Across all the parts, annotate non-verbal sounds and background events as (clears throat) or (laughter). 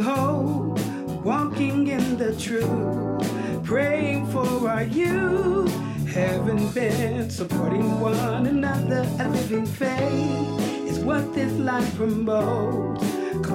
Hope, walking in the truth, praying for our youth. Heaven bent, supporting one another, a living faith is what this life promotes.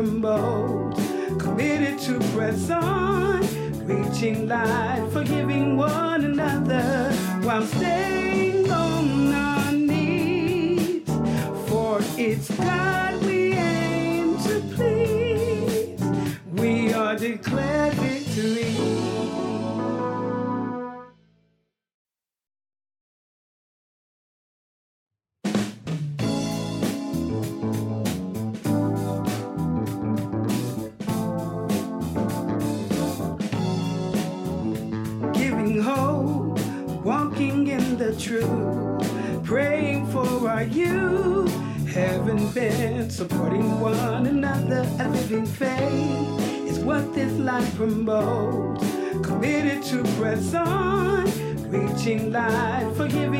Promotes. Committed to press on, reaching light, forgiving one another while staying reaching light, forgiving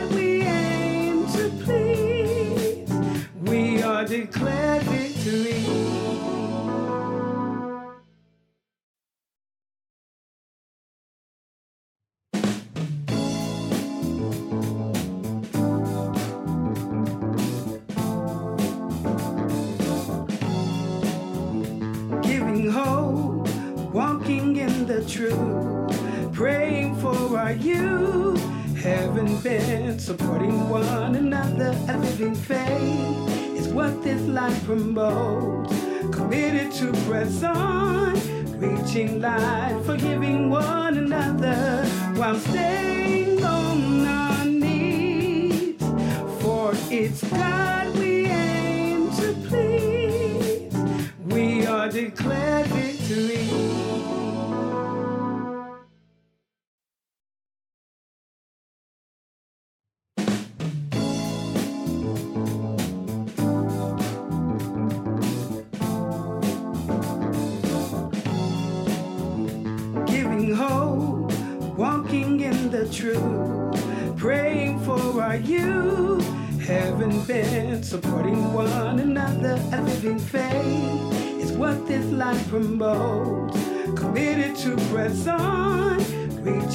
promotes. Committed to press on, reaching light, forgiving one another while staying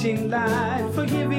reaching life, forgiving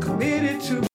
Committed to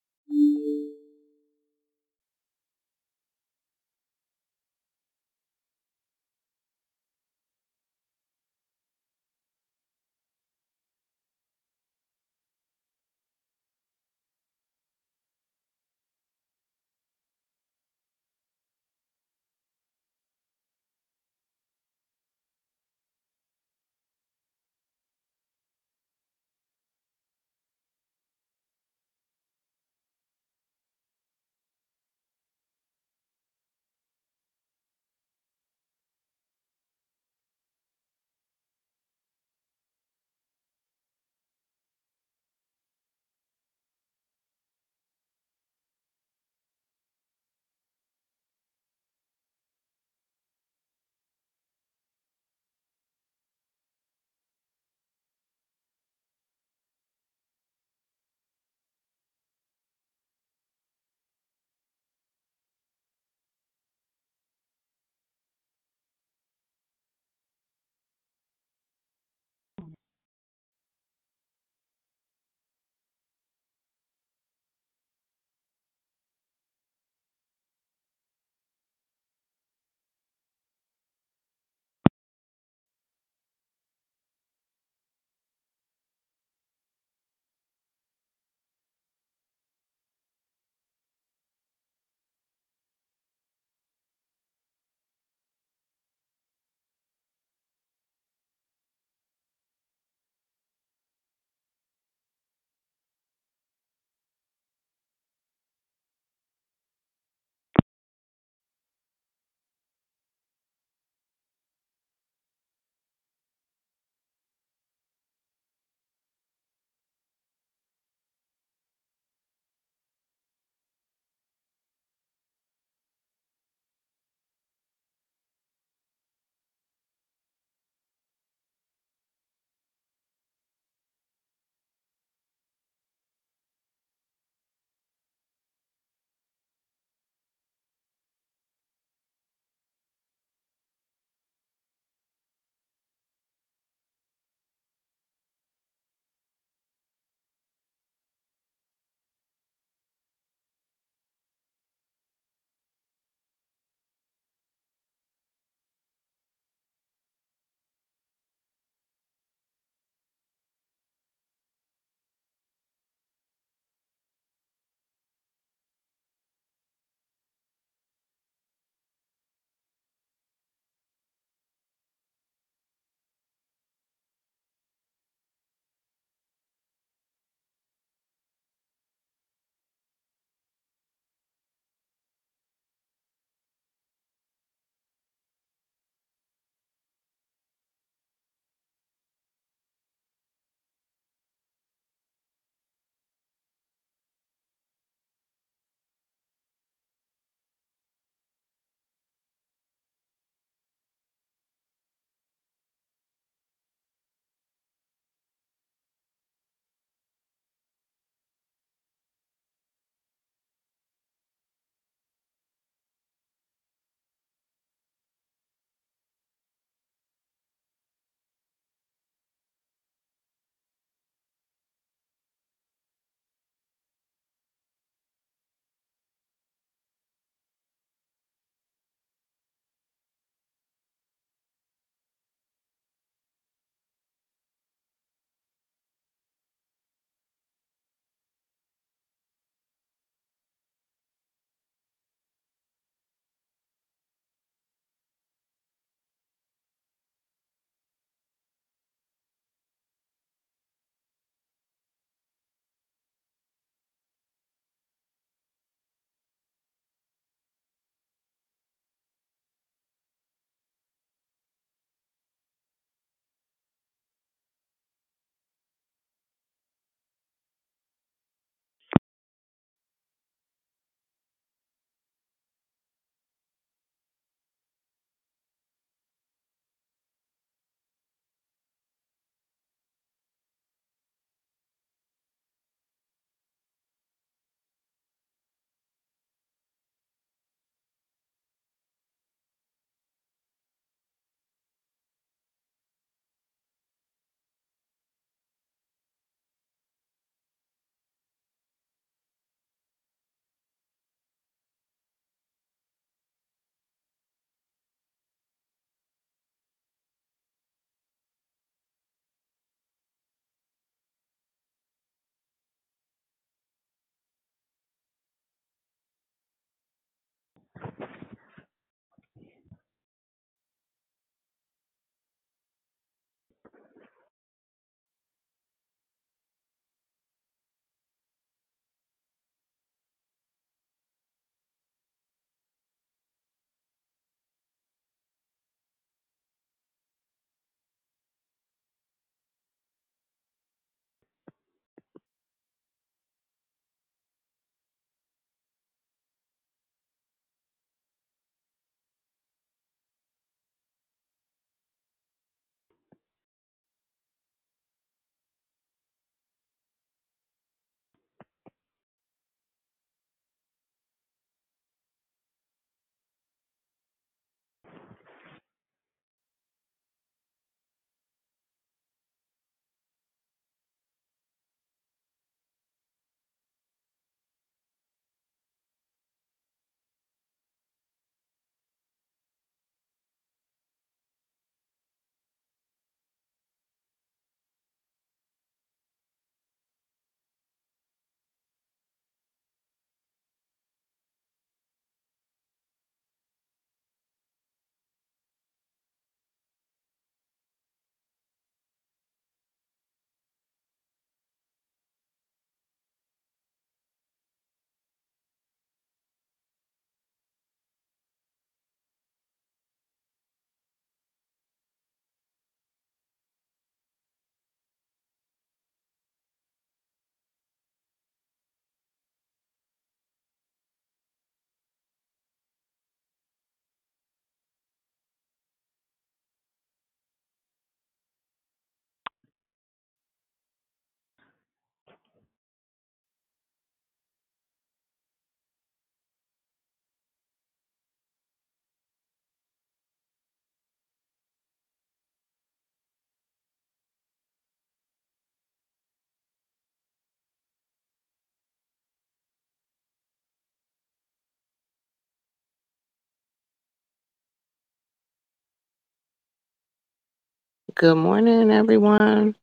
Good morning, everyone.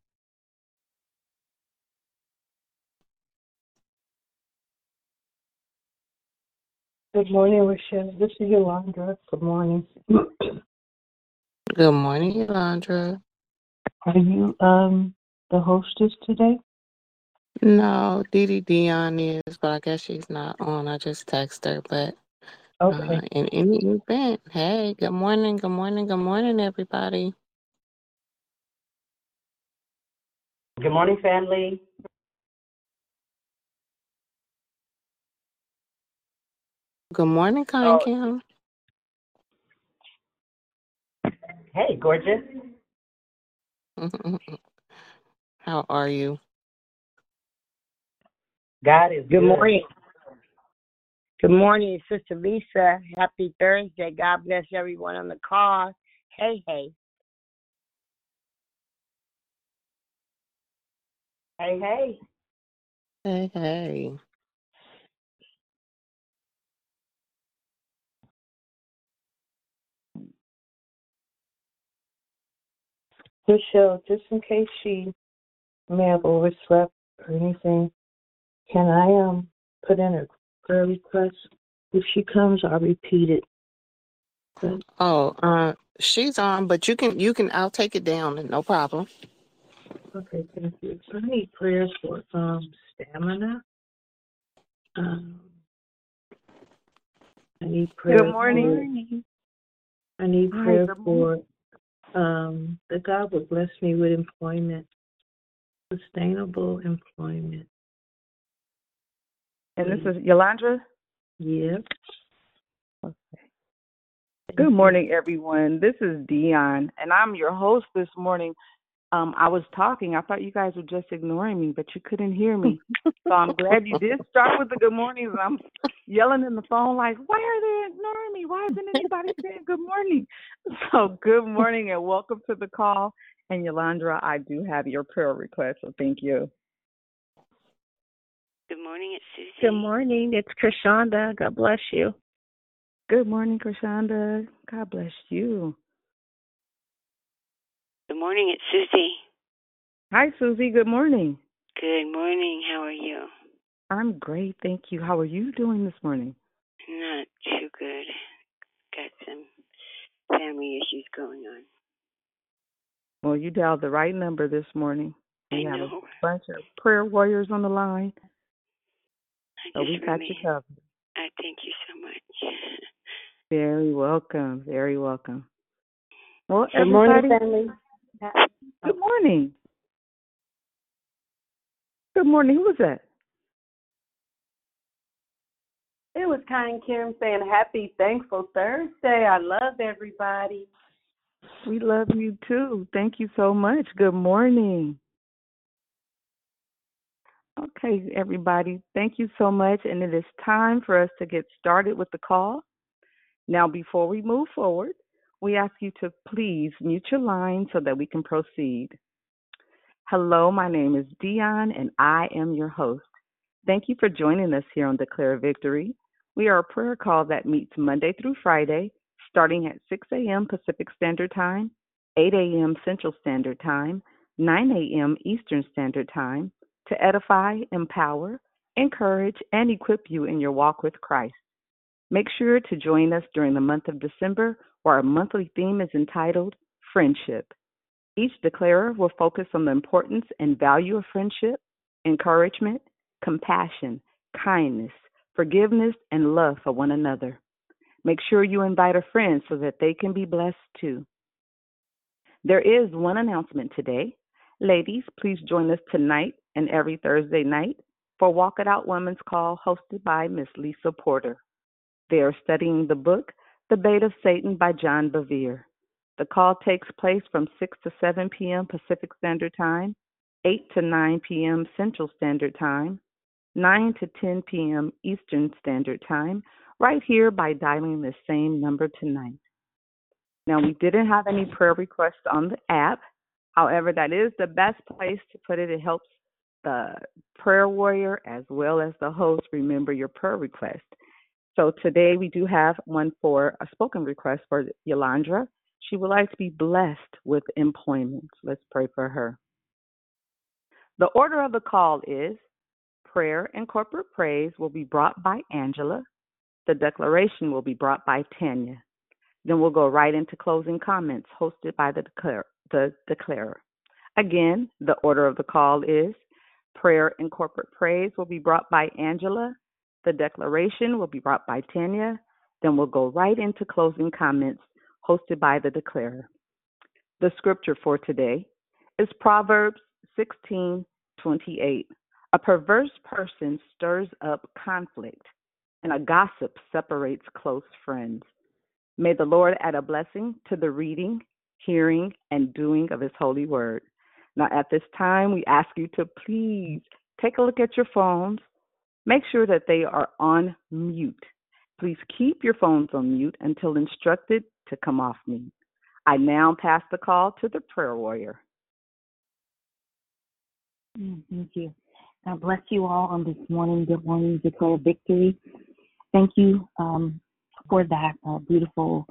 Good morning, Rochelle. This is Yolanda. Good morning. Good morning, Yolanda. Are you um the hostess today? No, Dee Dee Dion is, but I guess she's not on. I just text her. But Okay. uh, in any event, hey, good morning, good morning, good morning, everybody. Good morning, family. Good morning, Kind Oh, Kim. hey, gorgeous. (laughs) How are you? God is Good good. morning. Good morning, Sister Lisa. Happy Thursday. God bless everyone on the call. Hey, hey. Hey, hey. Hey, hey. Rochelle, just in case she may have overslept or anything, can I um put in a prayer request? If she comes, I'll repeat it. But, Oh, uh, she's on, but you can, you can. I'll take it down, and no problem. Okay, thank you. So I need prayers for um stamina. Um, I need prayer Good morning. For, I need Hi, prayer morning. for um that God would bless me with employment, sustainable employment. And this is Yolanda. Yep. Okay. Good morning, everyone. This is Dion, and I'm your host this morning. Um, I was talking. I thought you guys were just ignoring me, but you couldn't hear me. (laughs) so I'm glad you did start with the good mornings. I'm yelling in the phone like, why are they ignoring me? Why isn't anybody saying good morning? So good morning and welcome to the call. And Yolanda, I do have your prayer request, so thank you. Good morning, it's Susie. Good morning. It's Krishanda. God bless you. Good morning, Krishanda. God bless you. Good morning, it's Susie. Hi, Susie. Good morning. Good morning, how are you? I'm great, thank you. How are you doing this morning? Not too good. Got some family issues going on. Well, you dialed the right number this morning. We I have a bunch of prayer warriors on the line, I so we just got you covered. I thank you so much. Very welcome. Very welcome. Well, Good morning, family. Good morning. Good morning. Who was that? It was Kind Kim saying happy thankful Thursday. I love everybody. We love you too. Thank you so much. Good morning. Okay, everybody, thank you so much. And it is time for us to get started with the call. Now, before we move forward, we ask you to please mute your line so that we can proceed. Hello, my name is Dion, and I am your host. Thank you for joining us here on Declare Victory. We are a prayer call that meets Monday through Friday, starting at 6 a.m. Pacific Standard Time, 8 a.m. Central Standard Time, 9 a.m. Eastern Standard Time, to edify, empower, encourage, and equip you in your walk with Christ. Make sure to join us during the month of December, where our monthly theme is entitled Friendship. Each declarer will focus on the importance and value of friendship, encouragement, compassion, kindness, forgiveness, and love for one another. Make sure you invite a friend so that they can be blessed too. There is one announcement today. Ladies, please join us tonight and every Thursday night for Walk It Out Women's Call hosted by Miss Lisa Porter. They are studying the book The Bait of Satan by John Bevere. The call takes place from 6 to 7 p.m. Pacific Standard Time, 8 to 9 p.m. Central Standard Time, 9 to 10 p.m. Eastern Standard Time, right here by dialing the same number tonight. Now, we didn't have any prayer requests on the app. However, that is the best place to put it. It helps the prayer warrior as well as the host remember your prayer request. So today we do have one for a spoken request for Yolandra. She would like to be blessed with employment. Let's pray for her. The order of the call is prayer and corporate praise will be brought by Angela. The declaration will be brought by Tania. Then we'll go right into closing comments hosted by the, declare, the declarer. Again, the order of the call is prayer and corporate praise will be brought by Angela. The declaration will be brought by Tania. Then we'll go right into closing comments hosted by the declarer. The scripture for today is Proverbs 16:28. A perverse person stirs up conflict, and a gossip separates close friends. May the Lord add a blessing to the reading, hearing, and doing of his holy word. Now, at this time, we ask you to please take a look at your phones. Make sure that they are on mute. Please keep your phones on mute until instructed to come off mute. I now pass the call to the prayer warrior. Mm, Thank you. God bless you all on this morning. Good morning, declare victory. Thank you um, for that uh, beautiful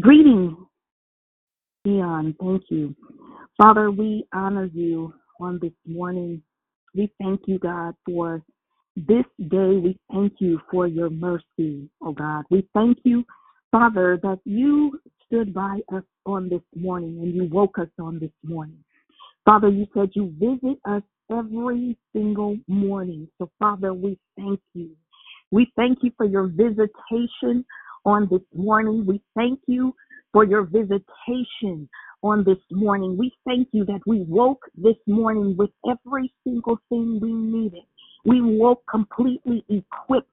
greeting, Dion. Thank you. Father, we honor you on this morning. We thank you, God, for this day. We thank you for your mercy, oh God. We thank you, Father, that you stood by us on this morning and you woke us on this morning. Father, you said you visit us every single morning. So, Father, we thank you. We thank you for your visitation on this morning. We thank you for your visitation on this morning. We thank you that we woke this morning with every single thing we needed. We woke completely equipped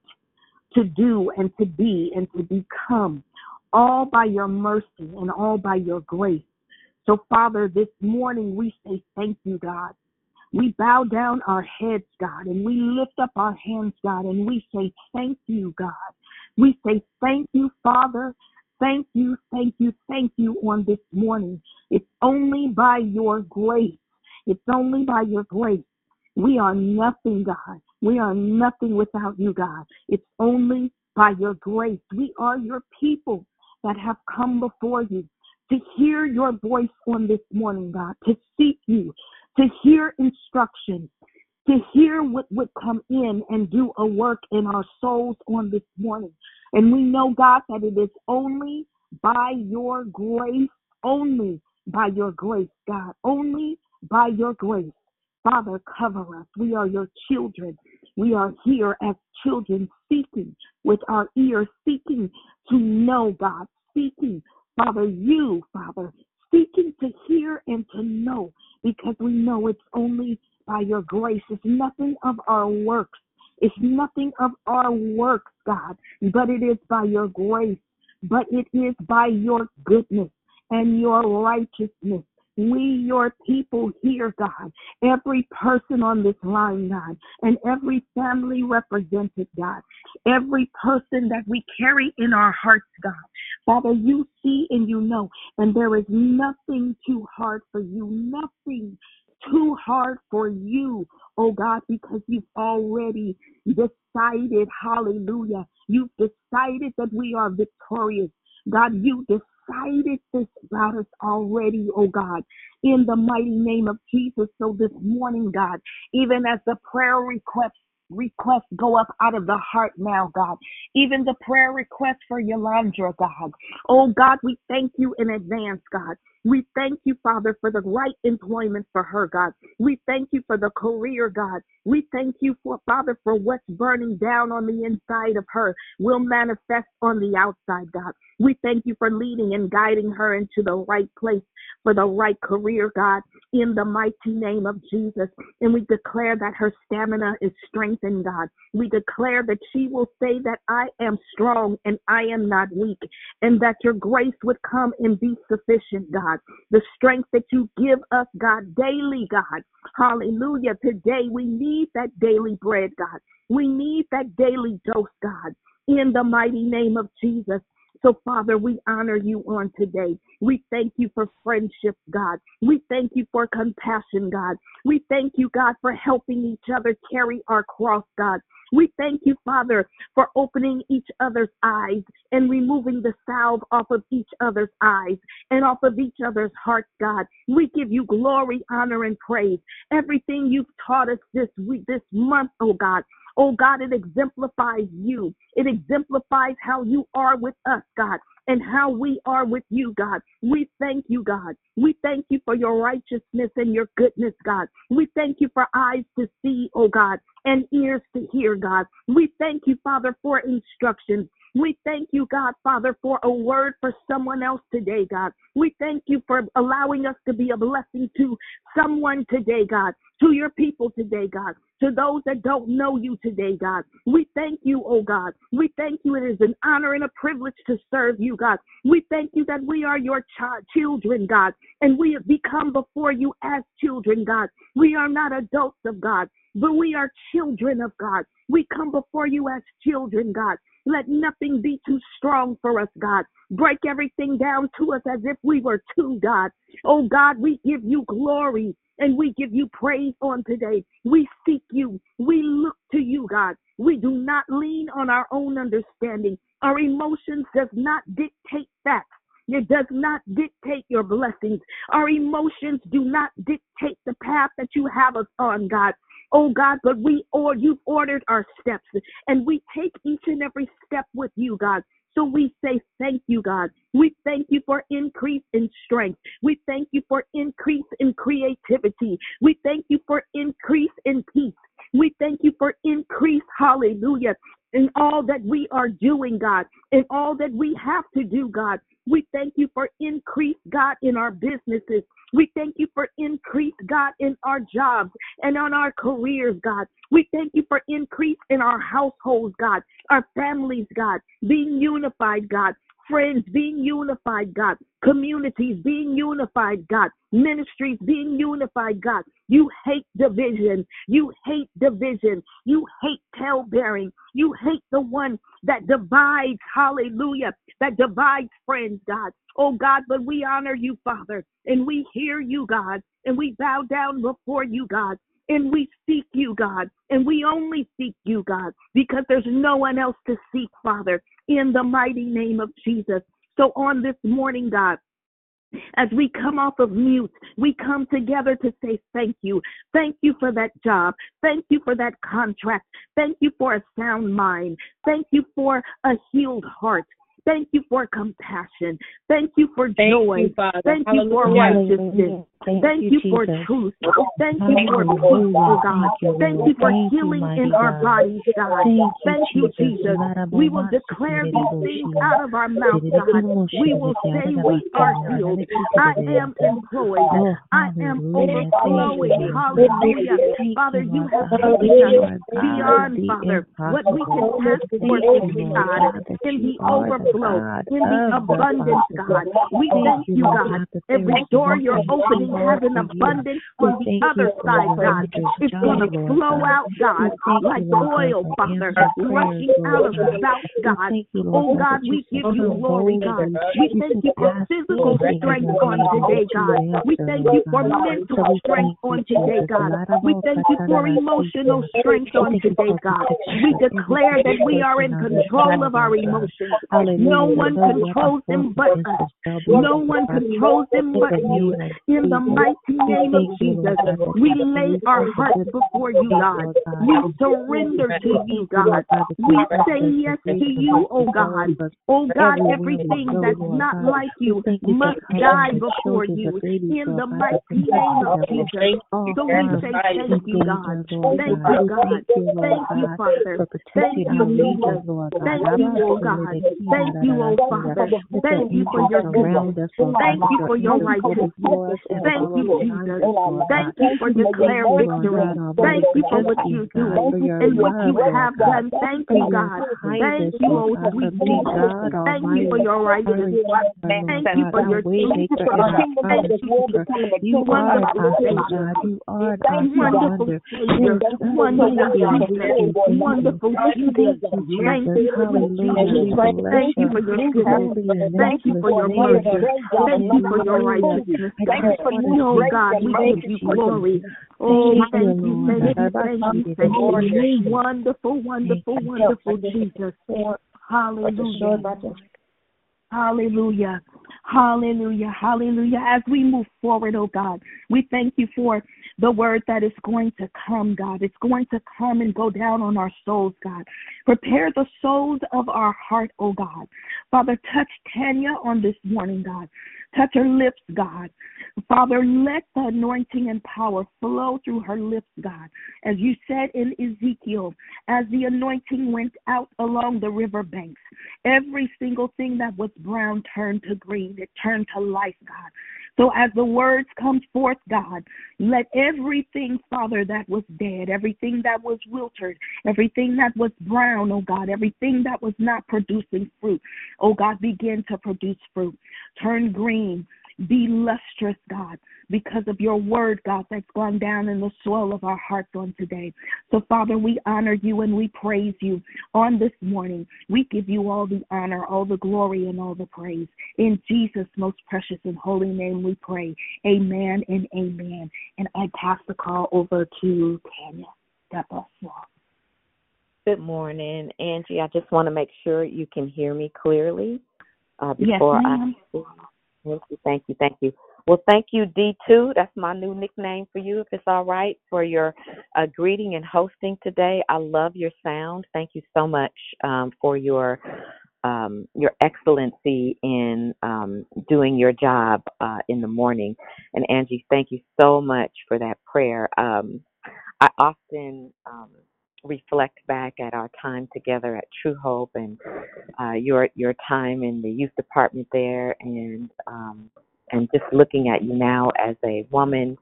to do and to be and to become, all by your mercy and all by your grace. So, Father, this morning we say thank you, God. We bow down our heads, God, and we lift up our hands, God, and we say thank you, God. We say thank you, Father. Thank you, thank you, thank you on this morning. It's only by your grace. It's only by your grace. We are nothing, God. We are nothing without you, God. It's only by your grace. We are your people that have come before you to hear your voice on this morning, God, to seek you, to hear instruction, to hear what would come in and do a work in our souls on this morning. And we know, God, that it is only by your grace, only by your grace, God, only by your grace. Father, cover us. We are your children. We are here as children seeking with our ears, seeking to know God, seeking, Father, you, Father, seeking to hear and to know because we know it's only by your grace. It's nothing of our works. It's nothing of our works, God, but it is by your grace, but it is by your goodness and your righteousness. We, your people here, God, every person on this line, God, and every family represented, God, every person that we carry in our hearts, God. Father, you see and you know, and there is nothing too hard for you, nothing too hard for you, oh God, because you've already decided, hallelujah. You've decided that we are victorious. God, you decided this about us already, oh God, in the mighty name of Jesus. So this morning, God, even as the prayer request requests go up out of the heart now, God. Even the prayer request for Yolandra, God. Oh God, we thank you in advance, God. We thank you, Father, for the right employment for her, God. We thank you for the career, God. We thank you for, Father, for what's burning down on the inside of her will manifest on the outside, God. We thank you for leading and guiding her into the right place for the right career, God, in the mighty name of Jesus. And we declare that her stamina is strengthened, God. We declare that she will say that I am strong and I am not weak, and that your grace would come and be sufficient, God. The strength that you give us, God, daily, God. Hallelujah. Today we need that daily bread, God. We need that daily dose, God, in the mighty name of Jesus. So, Father, we honor you on today. We thank you for friendship, God. We thank you for compassion, God. We thank you, God, for helping each other carry our cross, God. We thank you, Father, for opening each other's eyes and removing the salve off of each other's eyes and off of each other's hearts, God. We give you glory, honor, and praise. Everything you've taught us this week, this month, oh God. Oh God, it exemplifies you. It exemplifies how you are with us, God, and how we are with you, God. We thank you, God. We thank you for your righteousness and your goodness, God. We thank you for eyes to see, oh God, and ears to hear, God. We thank you, Father, for instructions. We thank you, God, Father, for a word for someone else today, God. We thank you for allowing us to be a blessing to someone today, God, to your people today, God, to those that don't know you today, God. We thank you, oh God. We thank you. It is an honor and a privilege to serve you, God. We thank you that we are your ch- children, God, and we have become before you as children, God. We are not adults of God, but we are children of God. We come before you as children, God. Let nothing be too strong for us, God. Break everything down to us as if we were two, God. Oh, God, we give you glory and we give you praise on today. We seek you. We look to you, God. We do not lean on our own understanding. Our emotions does not dictate facts. It does not dictate your blessings. Our emotions do not dictate the path that you have us on, God oh God, but we or you've ordered our steps and we take each and every step with you, God. So we say thank you, God. We thank you for increase in strength. We thank you for increase in creativity. We thank you for increase in peace. We thank you for increase, hallelujah, in all that we are doing, God, in all that we have to do, God. We thank you for increase, God, in our businesses. We thank you for increase, God, in our jobs and on our careers, God. We thank you for increase in our households, God, our families, God, being unified, God friends being unified, God, communities being unified, God, ministries being unified, God. You hate division. You hate division. You hate tale bearing. You hate the one that divides, hallelujah, that divides friends, God. Oh God, but we honor you, Father, and we hear you, God, and we bow down before you, God, and we seek you, God, and we only seek you, God, because there's no one else to seek, Father, in the mighty name of Jesus. So on this morning, God, As we come off of mute, we come together to say thank you. Thank you for that job. Thank you for that contract. Thank you for a sound mind. Thank you for a healed heart. Thank you for compassion. Thank you for Thank joy. you, Father. Thank you for righteousness. Thank Thank you, you for truth. Thank you for peace, Hallelujah. oh God. Thank you, Thank you for Thank healing mighty in our bodies, God. Thank you, Thank you, Jesus. Jesus. We will declare these things out of our mouth, God. We will say we are healed. I am employed. Oh, I am hallelujah. Thank overflowing. Hallelujah. Father, you, you have God. taken us are God beyond, Father, what we can impossible. ask for Thank you, today, Lord God. God, In are the overflow, God in the abundance. God. We Thank you, God. God, that there Every door you're opening has an abundance on the other side, God. It's going to flow out, God, like you, Lord God, oil, Father, rushing out of the God. mouth, God. thank you, Lord Oh God, God, that you we give you glory, God. We thank you for physical strength on today, God. We thank you for mental strength on today, God. We thank you for emotional strength on today, God. We declare that we are in person on this control of our emotions. No one controls them but us. us shall be No one controls them but you. In the mighty name of thank you, Lord Jesus, we lay our hearts before you, God, God. Lord God. We surrender to you, thank you, Lord God. We say yes to you, oh God. us Oh God, everything that's not like you thank you for must die before you. In the mighty name of Jesus. So we say thank you, God. Thank you, God. thank you, Father. Thank you, Jesus. Thank you, oh God. Thank you, oh Father. Thank you for your goodness. surround us, Lord Thank you for your righteousness. before us and Thank you, Jesus. Thank you for declare Thank you, Lord victory. Thank you for what you do God, for your and what you have done. Thank you, God. Thank you, Lord oh sweet Jesus. Thank you for your our righteousness. Thank you for our your way truth. maker and our Thank you. You wonderful Savior. You are Wonderful wonder. Savior. There is nothing Wonderful we can do. Jesus. We can thank you. Wonderful Jesus. Thank you, Thank Jesus. You for your Hallelujah. Jesus. We bless Thank you for your goodness. and Thank you for your mercy. Thank you for your righteousness, I God. just want to Oh God, we give you, you glory. Oh, Thank you, thank you, thank you, thank you, thank you. Wonderful, wonderful, wonderful Jesus. Hallelujah. Hallelujah. Hallelujah. Hallelujah. As we move forward, oh God, we thank you for the word that is going to come, God. It's going to come and go down on our souls, God. Prepare the souls of our heart, oh God. Father, touch Tania on this morning, God. Touch her lips, God. Father, let the anointing and power flow through her lips, God. As you said in Ezekiel, as the anointing went out along the river banks, every single thing that was brown turned to green. It turned to life, God. So as the words come forth, God, let everything, Father, that was dead, everything that was wilted, everything that was brown, oh God, everything that was not producing fruit, oh God, begin to produce fruit. Turn green. Be lustrous, God, because of your word, God, that's gone down in the soil of our hearts on today. So, Father, we honor you and we praise you on this morning. We give you all the honor, all the glory, and all the praise. In Jesus' most precious and holy name we pray. Amen and amen. And I pass the call over to Tania. God bless you all. Good morning, Angie. I just want to make sure you can hear me clearly uh, Yes, before ma'am. I. Thank you, thank you, thank you. Well, thank you, D2. That's my new nickname for you, if it's all right, for your uh, greeting and hosting today. I love your sound. Thank you so much um, for your um, your excellency in um, doing your job uh, in the morning. And Angie, thank you so much for that prayer. Um, I often um, reflect back at our time together at True Hope and uh, your your time in the youth department there, and um, and just looking at you now as a woman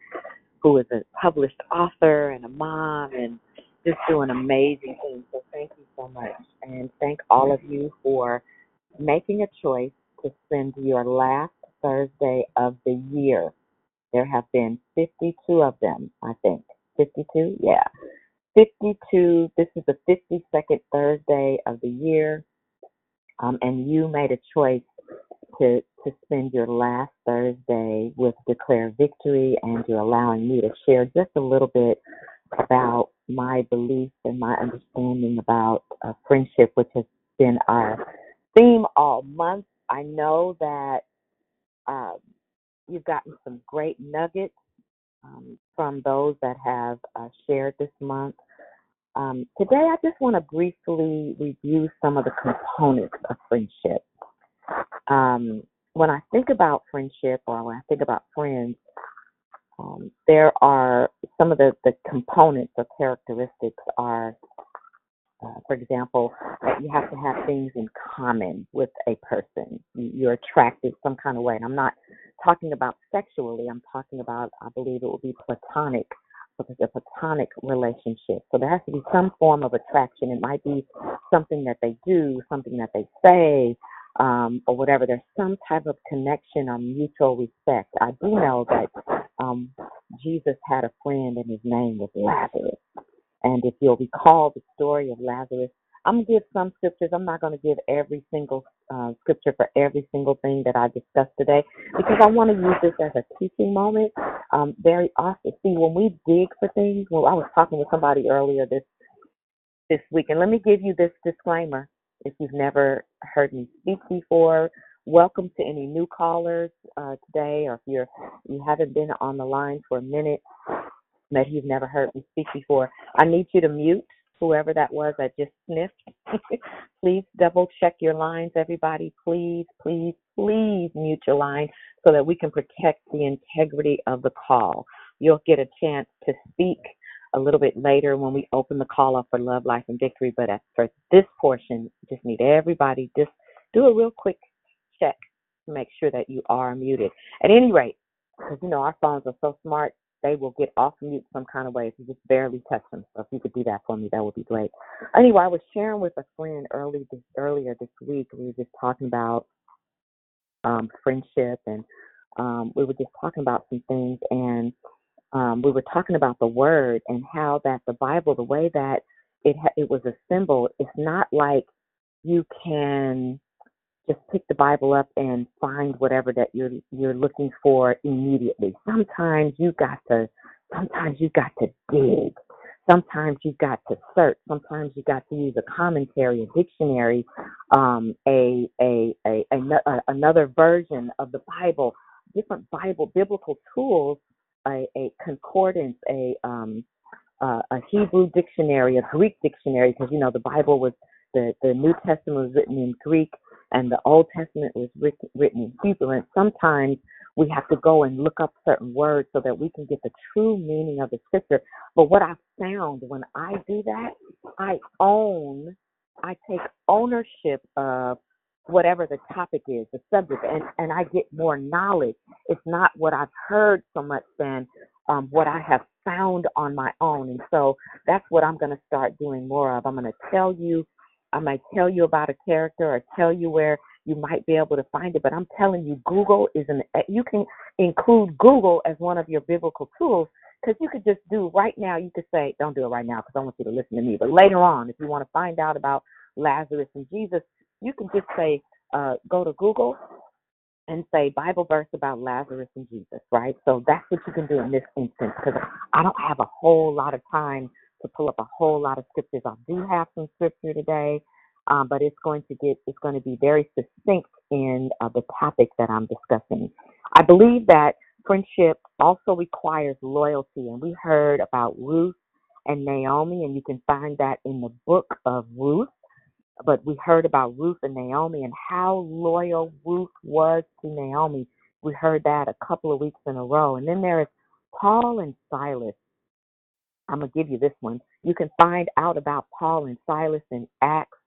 who is a published author and a mom and just doing amazing things. So thank you so much, and thank all of you for making a choice to spend your last Thursday of the year. There have been 52 of them, I think. 52? Yeah. 52. This is the 52nd Thursday of the year, um, and you made a choice to to spend your last Thursday with Declare Victory, and you're allowing me to share just a little bit about my beliefs and my understanding about uh, friendship, which has been our theme all month. I know that. Uh, you've gotten some great nuggets um, from those that have uh, shared this month. Um, today, I just want to briefly review some of the components of friendship. Um, when I think about friendship or when I think about friends, um, there are some of the, the components or characteristics are, uh, for example, that you have to have things in common with a person. You- You're attracted some kind of way. And I'm not talking about sexually, I'm talking about, I believe it will be platonic, because a platonic relationship. So there has to be some form of attraction. It might be something that they do, something that they say, um, or whatever. There's some type of connection or mutual respect. I do know that um, Jesus had a friend and his name was Lazarus. And if you'll recall the story of Lazarus, I'm going to give some scriptures. I'm not going to give every single uh, scripture for every single thing that I discussed today because I want to use this as a teaching moment um, very often. See, when we dig for things, well, I was talking with somebody earlier this this week, and let me give you this disclaimer. If you've never heard me speak before, welcome to any new callers uh, today, or if you're you haven't been on the line for a minute, maybe you've never heard me speak before. I need you to mute whoever that was that just sniffed. (laughs) please double check your lines, everybody. Please, please, please mute your line so that we can protect the integrity of the call. You'll get a chance to speak a little bit later when we open the call up for love, life, and victory. But for this portion, just need everybody just do a real quick check to make sure that you are muted. At any rate, because you know our phones are so smart, they will get off mute some kind of way if you just barely touch them. So if you could do that for me, that would be great. Anyway, I was sharing with a friend early this earlier this week. We were just talking about um, friendship and um, we were just talking about some things and um, we were talking about the word and how that the Bible, the way that it ha- it was a symbol, it's not like you can just pick the Bible up and find whatever that you're you're looking for immediately. Sometimes you got to sometimes you got to dig. Sometimes you got to search. Sometimes you got to use a commentary, a dictionary, um, a, a, a, a, another version of the Bible, different Bible biblical tools, a, a concordance, a um, uh, a Hebrew dictionary, a Greek dictionary, because you know the Bible was the the New Testament was written in Greek and the Old Testament was written, written in Hebrew. And sometimes we have to go and look up certain words so that we can get the true meaning of the scripture. But what I found when I do that, I own, I take ownership of whatever the topic is, the subject, and, and I get more knowledge. It's not what I've heard so much than um, what I have found on my own. And so that's what I'm going to start doing more of. I'm going to tell you I might tell you about a character or tell you where you might be able to find it, but I'm telling you, Google is an, you can include Google as one of your biblical tools because you could just do right now, you could say, don't do it right now because I want you to listen to me, but later on, if you want to find out about Lazarus and Jesus, you can just say, uh, go to Google and say Bible verse about Lazarus and Jesus, right? So that's what you can do in this instance because I don't have a whole lot of time to pull up a whole lot of scriptures. I do have some scripture today, um, but it's going to get it's going to be very succinct in uh, the topic that I'm discussing. I believe that friendship also requires loyalty, and we heard about Ruth and Naomi, and you can find that in the book of Ruth. But we heard about Ruth and Naomi and how loyal Ruth was to Naomi. We heard that a couple of weeks in a row. And then there is Paul and Silas. I'm going to give you this one. You can find out about Paul and Silas in Acts,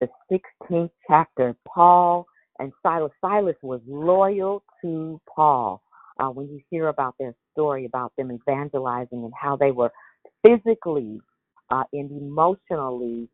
the 16th chapter. Paul and Silas. Silas was loyal to Paul. Uh, when you hear about their story, about them evangelizing and how they were physically uh, and emotionally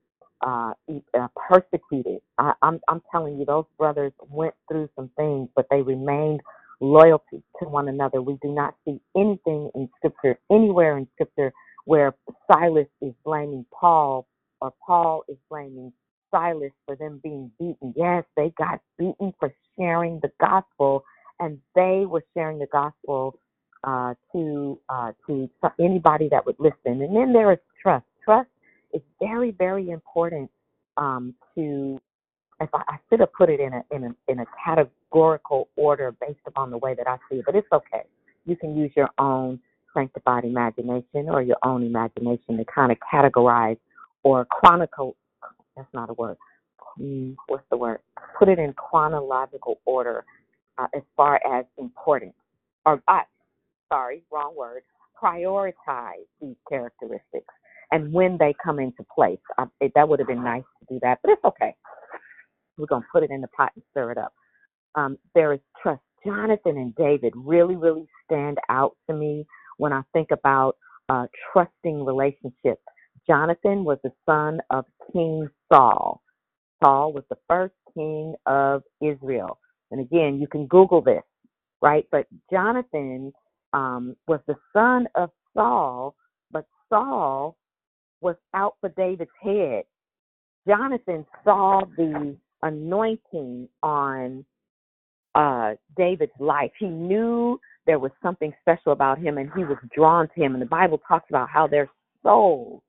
uh, uh, persecuted. I, I'm, I'm telling you, those brothers went through some things, but they remained loyalty to one another. We do not see anything in Scripture, anywhere in Scripture, where Silas is blaming Paul or Paul is blaming Silas for them being beaten. Yes, they got beaten for sharing the gospel, and they were sharing the gospel uh, to uh, to anybody that would listen. And then there is trust. Trust is very, very important um, to if I, I should have put it in a in a in a categorical order based upon the way that I see it, but it's okay. You can use your own sanctified imagination or your own imagination to kind of categorize or chronicle. That's not a word. Mm, what's the word? Put it in chronological order uh, as far as importance. Or, uh, sorry, wrong word. Prioritize these characteristics and when they come into place. Uh, it, that would have been nice to do that, but it's okay. We're going to put it in the pot and stir it up. Um, there is trust. Jonathan and David really, really stand out to me when I think about uh, trusting relationships. Jonathan was the son of King Saul. Saul was the first king of Israel. And again, you can Google this, right? But Jonathan um, was the son of Saul, but Saul was out for David's head. Jonathan saw the anointing on uh, David's life. He knew there was something special about him and he was drawn to him. And the Bible talks about how their souls,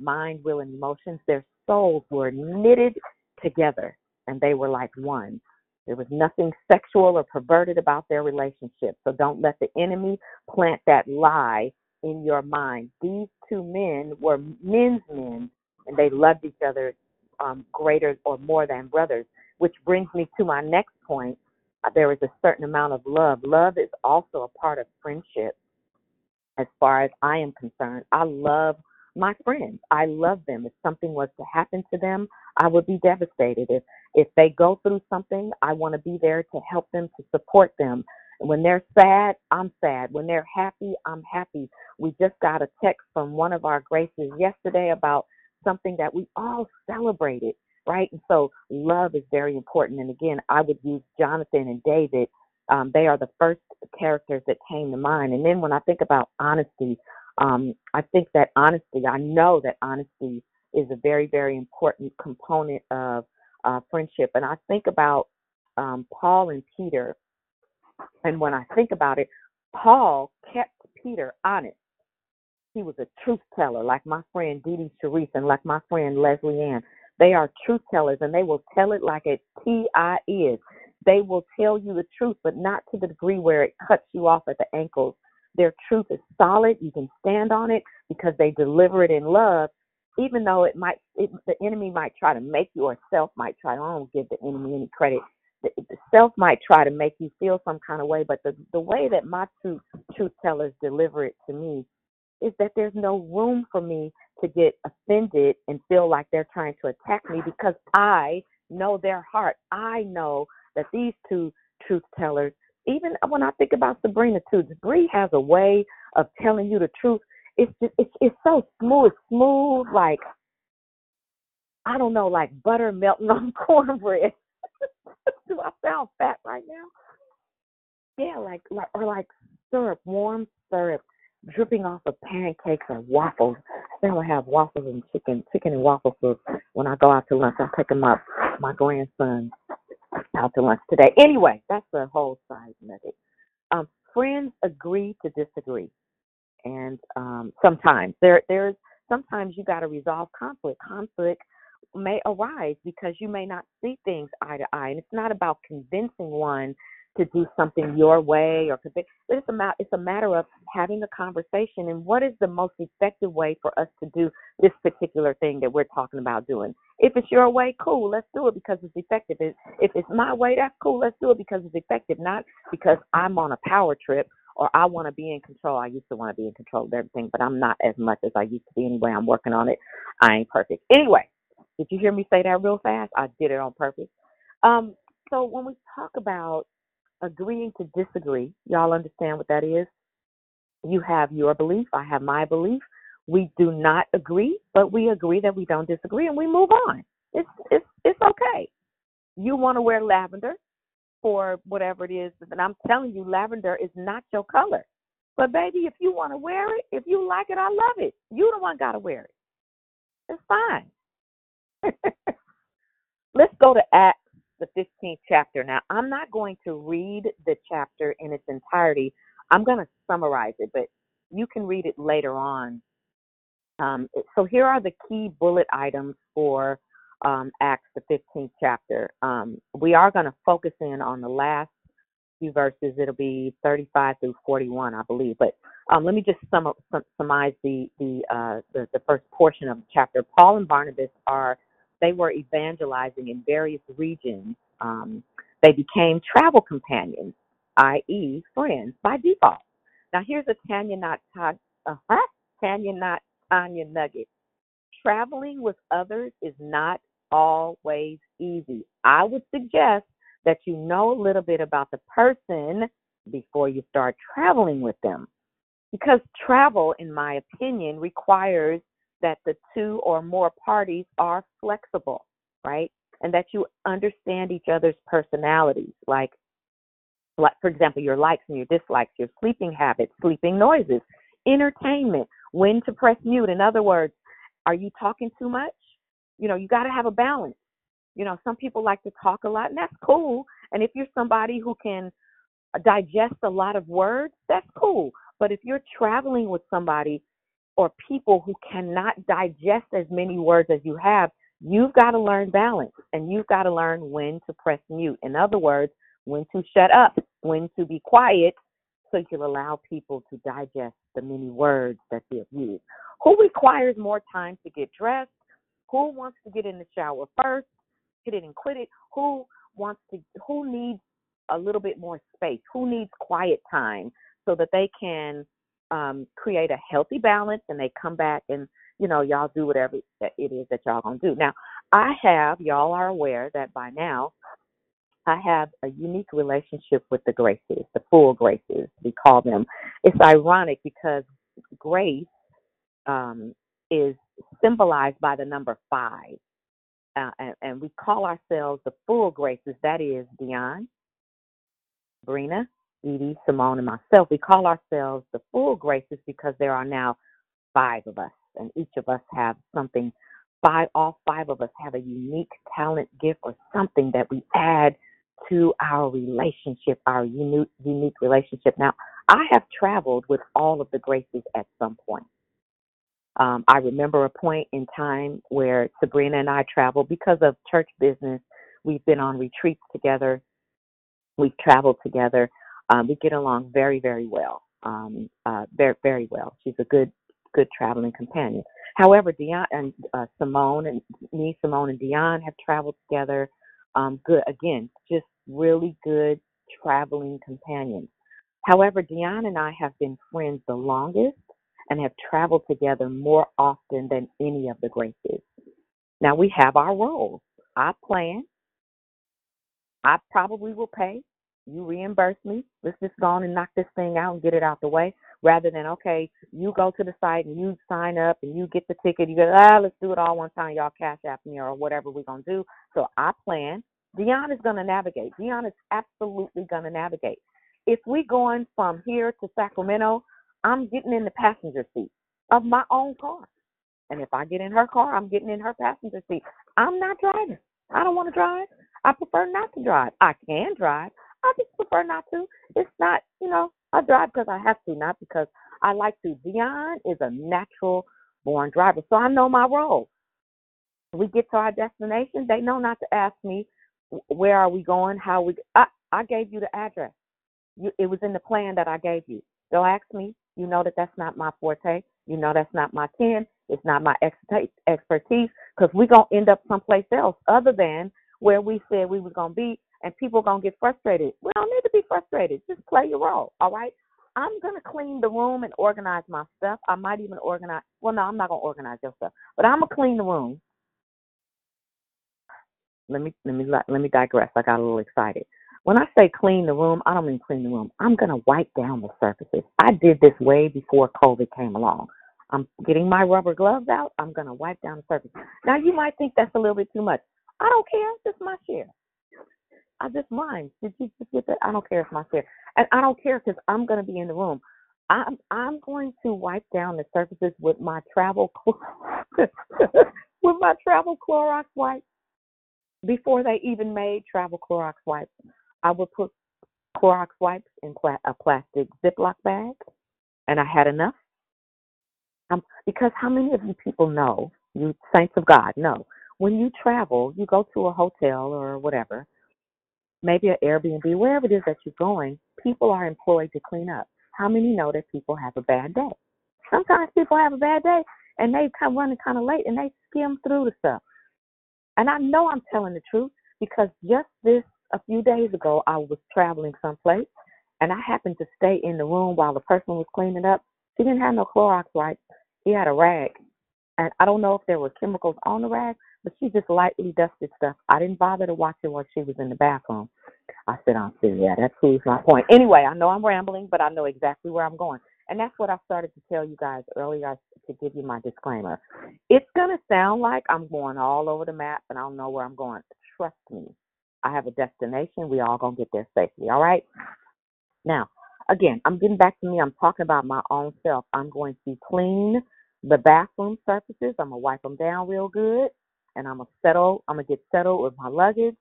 mind, will, and emotions, their souls were knitted together and they were like one. There was nothing sexual or perverted about their relationship. So don't let the enemy plant that lie in your mind. These two men were men's men and they loved each other um, greater or more than brothers, which brings me to my next point. Uh, there is a certain amount of love. Love is also a part of friendship, as far as I am concerned. I love my friends. I love them. If something was to happen to them, I would be devastated. If if they go through something, I want to be there to help them, to support them. When they're sad, I'm sad. When they're happy, I'm happy. We just got a text from one of our graces yesterday about something that we all celebrated, right? And so love is very important. And again, I would use Jonathan and David. Um, they are the first characters that came to mind. And then when I think about honesty, um, I think that honesty, I know that honesty is a very, very important component of uh, friendship. And I think about um, Paul and Peter. And when I think about it, Paul kept Peter honest. He was a truth teller, like my friend Dee Dee Sharice and like my friend Leslie Ann. They are truth tellers and they will tell it like it T.I. is. They will tell you the truth, but not to the degree where it cuts you off at the ankles. Their truth is solid. You can stand on it because they deliver it in love, even though it might, it, the enemy might try to make you, or self might try. I don't give the enemy any credit. The, the self might try to make you feel some kind of way, but the the way that my truth truth tellers deliver it to me is that there's no room for me to get offended and feel like they're trying to attack me because I know their heart. I know that these two truth tellers, even when I think about Sabrina too, Bree has a way of telling you the truth. It's just, it's it's so smooth, smooth like I don't know, like butter melting (laughs) on cornbread. (laughs) Do I sound fat right now? Yeah, like like or like syrup, warm syrup dripping off of pancakes or waffles. I think I'll have waffles and chicken, chicken and waffle soup when I go out to lunch. I'm picking up my grandson out to lunch today. Anyway, that's the whole side method. Um, friends agree to disagree, and um, sometimes there there's sometimes you got to resolve conflict. Conflict may arise because you may not see things eye to eye, and it's not about convincing one to do something your way or but it's a matter it's a matter of having a conversation and what is the most effective way for us to do this particular thing that we're talking about doing. If it's your way cool let's do it because it's effective. If it's my way that's cool let's do it because it's effective not because i'm on a power trip or i want to be in control. I used to want to be in control of everything but i'm not as much as i used to be anyway i'm working on it. I ain't perfect. Anyway did you hear me say that real fast? I did it on purpose. Um so when we talk about agreeing to disagree. Y'all understand what that is? You have your belief, I have my belief. We do not agree, but we agree that we don't disagree and we move on. It's it's it's okay. You want to wear lavender for whatever it is, and I'm telling you lavender is not your color. But baby, if you want to wear it, if you like it, I love it. You the one got to wear it. It's fine. (laughs) Let's go to Acts the 15th chapter. Now, I'm not going to read the chapter in its entirety. I'm going to summarize it, but you can read it later on. Um, so here are the key bullet items for um, Acts, the 15th chapter. Um, we are going to focus in on the last few verses. It'll be 35 through 41, I believe. But um, let me just sum, sum, summarize the the, uh, the the first portion of the chapter. Paul and Barnabas are they were evangelizing in various regions. Um, they became travel companions, i.e., friends by default. Now here's a Tania not uh, Tania not Tania nugget. Traveling with others is not always easy. I would suggest that you know a little bit about the person before you start traveling with them. Because travel, in my opinion, requires that the two or more parties are flexible, right? And that you understand each other's personalities, like, like for example, your likes and your dislikes, your sleeping habits, sleeping noises, entertainment, when to press mute. In other words, are you talking too much? You know, you got to have a balance. You know, some people like to talk a lot, and that's cool. And if you're somebody who can digest a lot of words, that's cool. But if you're traveling with somebody or people who cannot digest as many words as you have, you've got to learn balance and you've got to learn when to press mute. In other words, when to shut up, when to be quiet, so you'll allow people to digest the many words that they've used. Who requires more time to get dressed? Who wants to get in the shower first? Hit it and quit it? Who wants to who needs a little bit more space? Who needs quiet time so that they can um, create a healthy balance and they come back and you know y'all do whatever it is that y'all gonna do. Now I have y'all are aware that by now I have a unique relationship with the graces, the full graces we call them. It's ironic because grace um, is symbolized by the number five. Uh, and, and, we call ourselves the full graces. That is Dion, Brina, Edie, Simone, and myself. We call ourselves the full graces because there are now five of us, and each of us have something. Five, all five of us have a unique talent, gift, or something that we add to our relationship, our unique, unique relationship. Now, I have traveled with all of the graces at some point. Um, I remember a point in time where Sabrina and I traveled because of church business. We've been on retreats together. We've traveled together. Um, we get along very, very well. Um, uh, very, very well. She's a good, good traveling companion. However, Dion and uh, Simone and me, Simone and Dion have traveled together. Um, good again, just really good traveling companions. However, Dion and I have been friends the longest and have traveled together more often than any of the Graces. Now we have our roles. I plan. I probably will pay. You reimburse me. Let's just go on and knock this thing out and get it out the way. Rather than okay, you go to the site and you sign up and you get the ticket. You go ah, let's do it all one time. Y'all cash app me or whatever we're gonna do. So I plan. Dion is gonna navigate. Dion is absolutely gonna navigate. If we going from here to Sacramento, I'm getting in the passenger seat of my own car. And if I get in her car, I'm getting in her passenger seat. I'm not driving. I don't want to drive. I prefer not to drive. I can drive. I just prefer not to. It's not, you know, I drive because I have to, not because I like to. Dion is a natural born driver, so I know my role. We get to our destination, they know not to ask me where are we going, how we. I I gave you the address. You, it was in the plan that I gave you. Don't ask me you know that that's not my forte. You know that's not my kin. It's not my expertise because we're going to end up someplace else other than where we said we were going to be, and people to get frustrated. We don't need to be frustrated. Just play your role, all right? I'm to clean the room and organize my stuff. I might even organize. Well, no, I'm not to organize your stuff, but I'm to clean the room. Let me let me let me digress. I got a little excited. When I say clean the room, I don't mean clean the room. I'm to wipe down the surfaces. I did this way before COVID came along. I'm getting my rubber gloves out. I'm to wipe down the surface. Now, you might think that's a little bit too much. I don't care. It's my share. I just mind. Did you just get that? I don't care. It's my share. And I don't care because I'm going to be in the room. I'm I'm going to wipe down the surfaces with my travel (laughs) with my travel Clorox wipes before they even made travel Clorox wipes. I would put Clorox wipes in pla- a plastic Ziploc bag, and I had enough. Um, because how many of you people know, you saints of God know, when you travel, you go to a hotel or whatever, maybe an Airbnb, wherever it is that you're going, people are employed to clean up. How many know that people have a bad day? Sometimes people have a bad day and they come running kind of late and they skim through the stuff. And I know I'm telling the truth because just this a few days ago, I was traveling someplace and I happened to stay in the room while the person was cleaning up. She didn't have no Clorox wipes. She had a rag. And I don't know if there were chemicals on the rag, but she just lightly dusted stuff. I didn't bother to watch it while she was in the bathroom. I said, "I'm see, yeah, that proves my point. Anyway, I know I'm rambling, but I know exactly where I'm going. And that's what I started to tell you guys earlier to give you my disclaimer. It's going to sound like I'm going all over the map and I don't know where I'm going. Trust me, I have a destination. We all going to get there safely, all right? Now, again, I'm getting back to me. I'm talking about my own self. I'm going to clean the bathroom surfaces. I'm going to wipe them down real good and I'm to settle. I'm to get settled with my luggage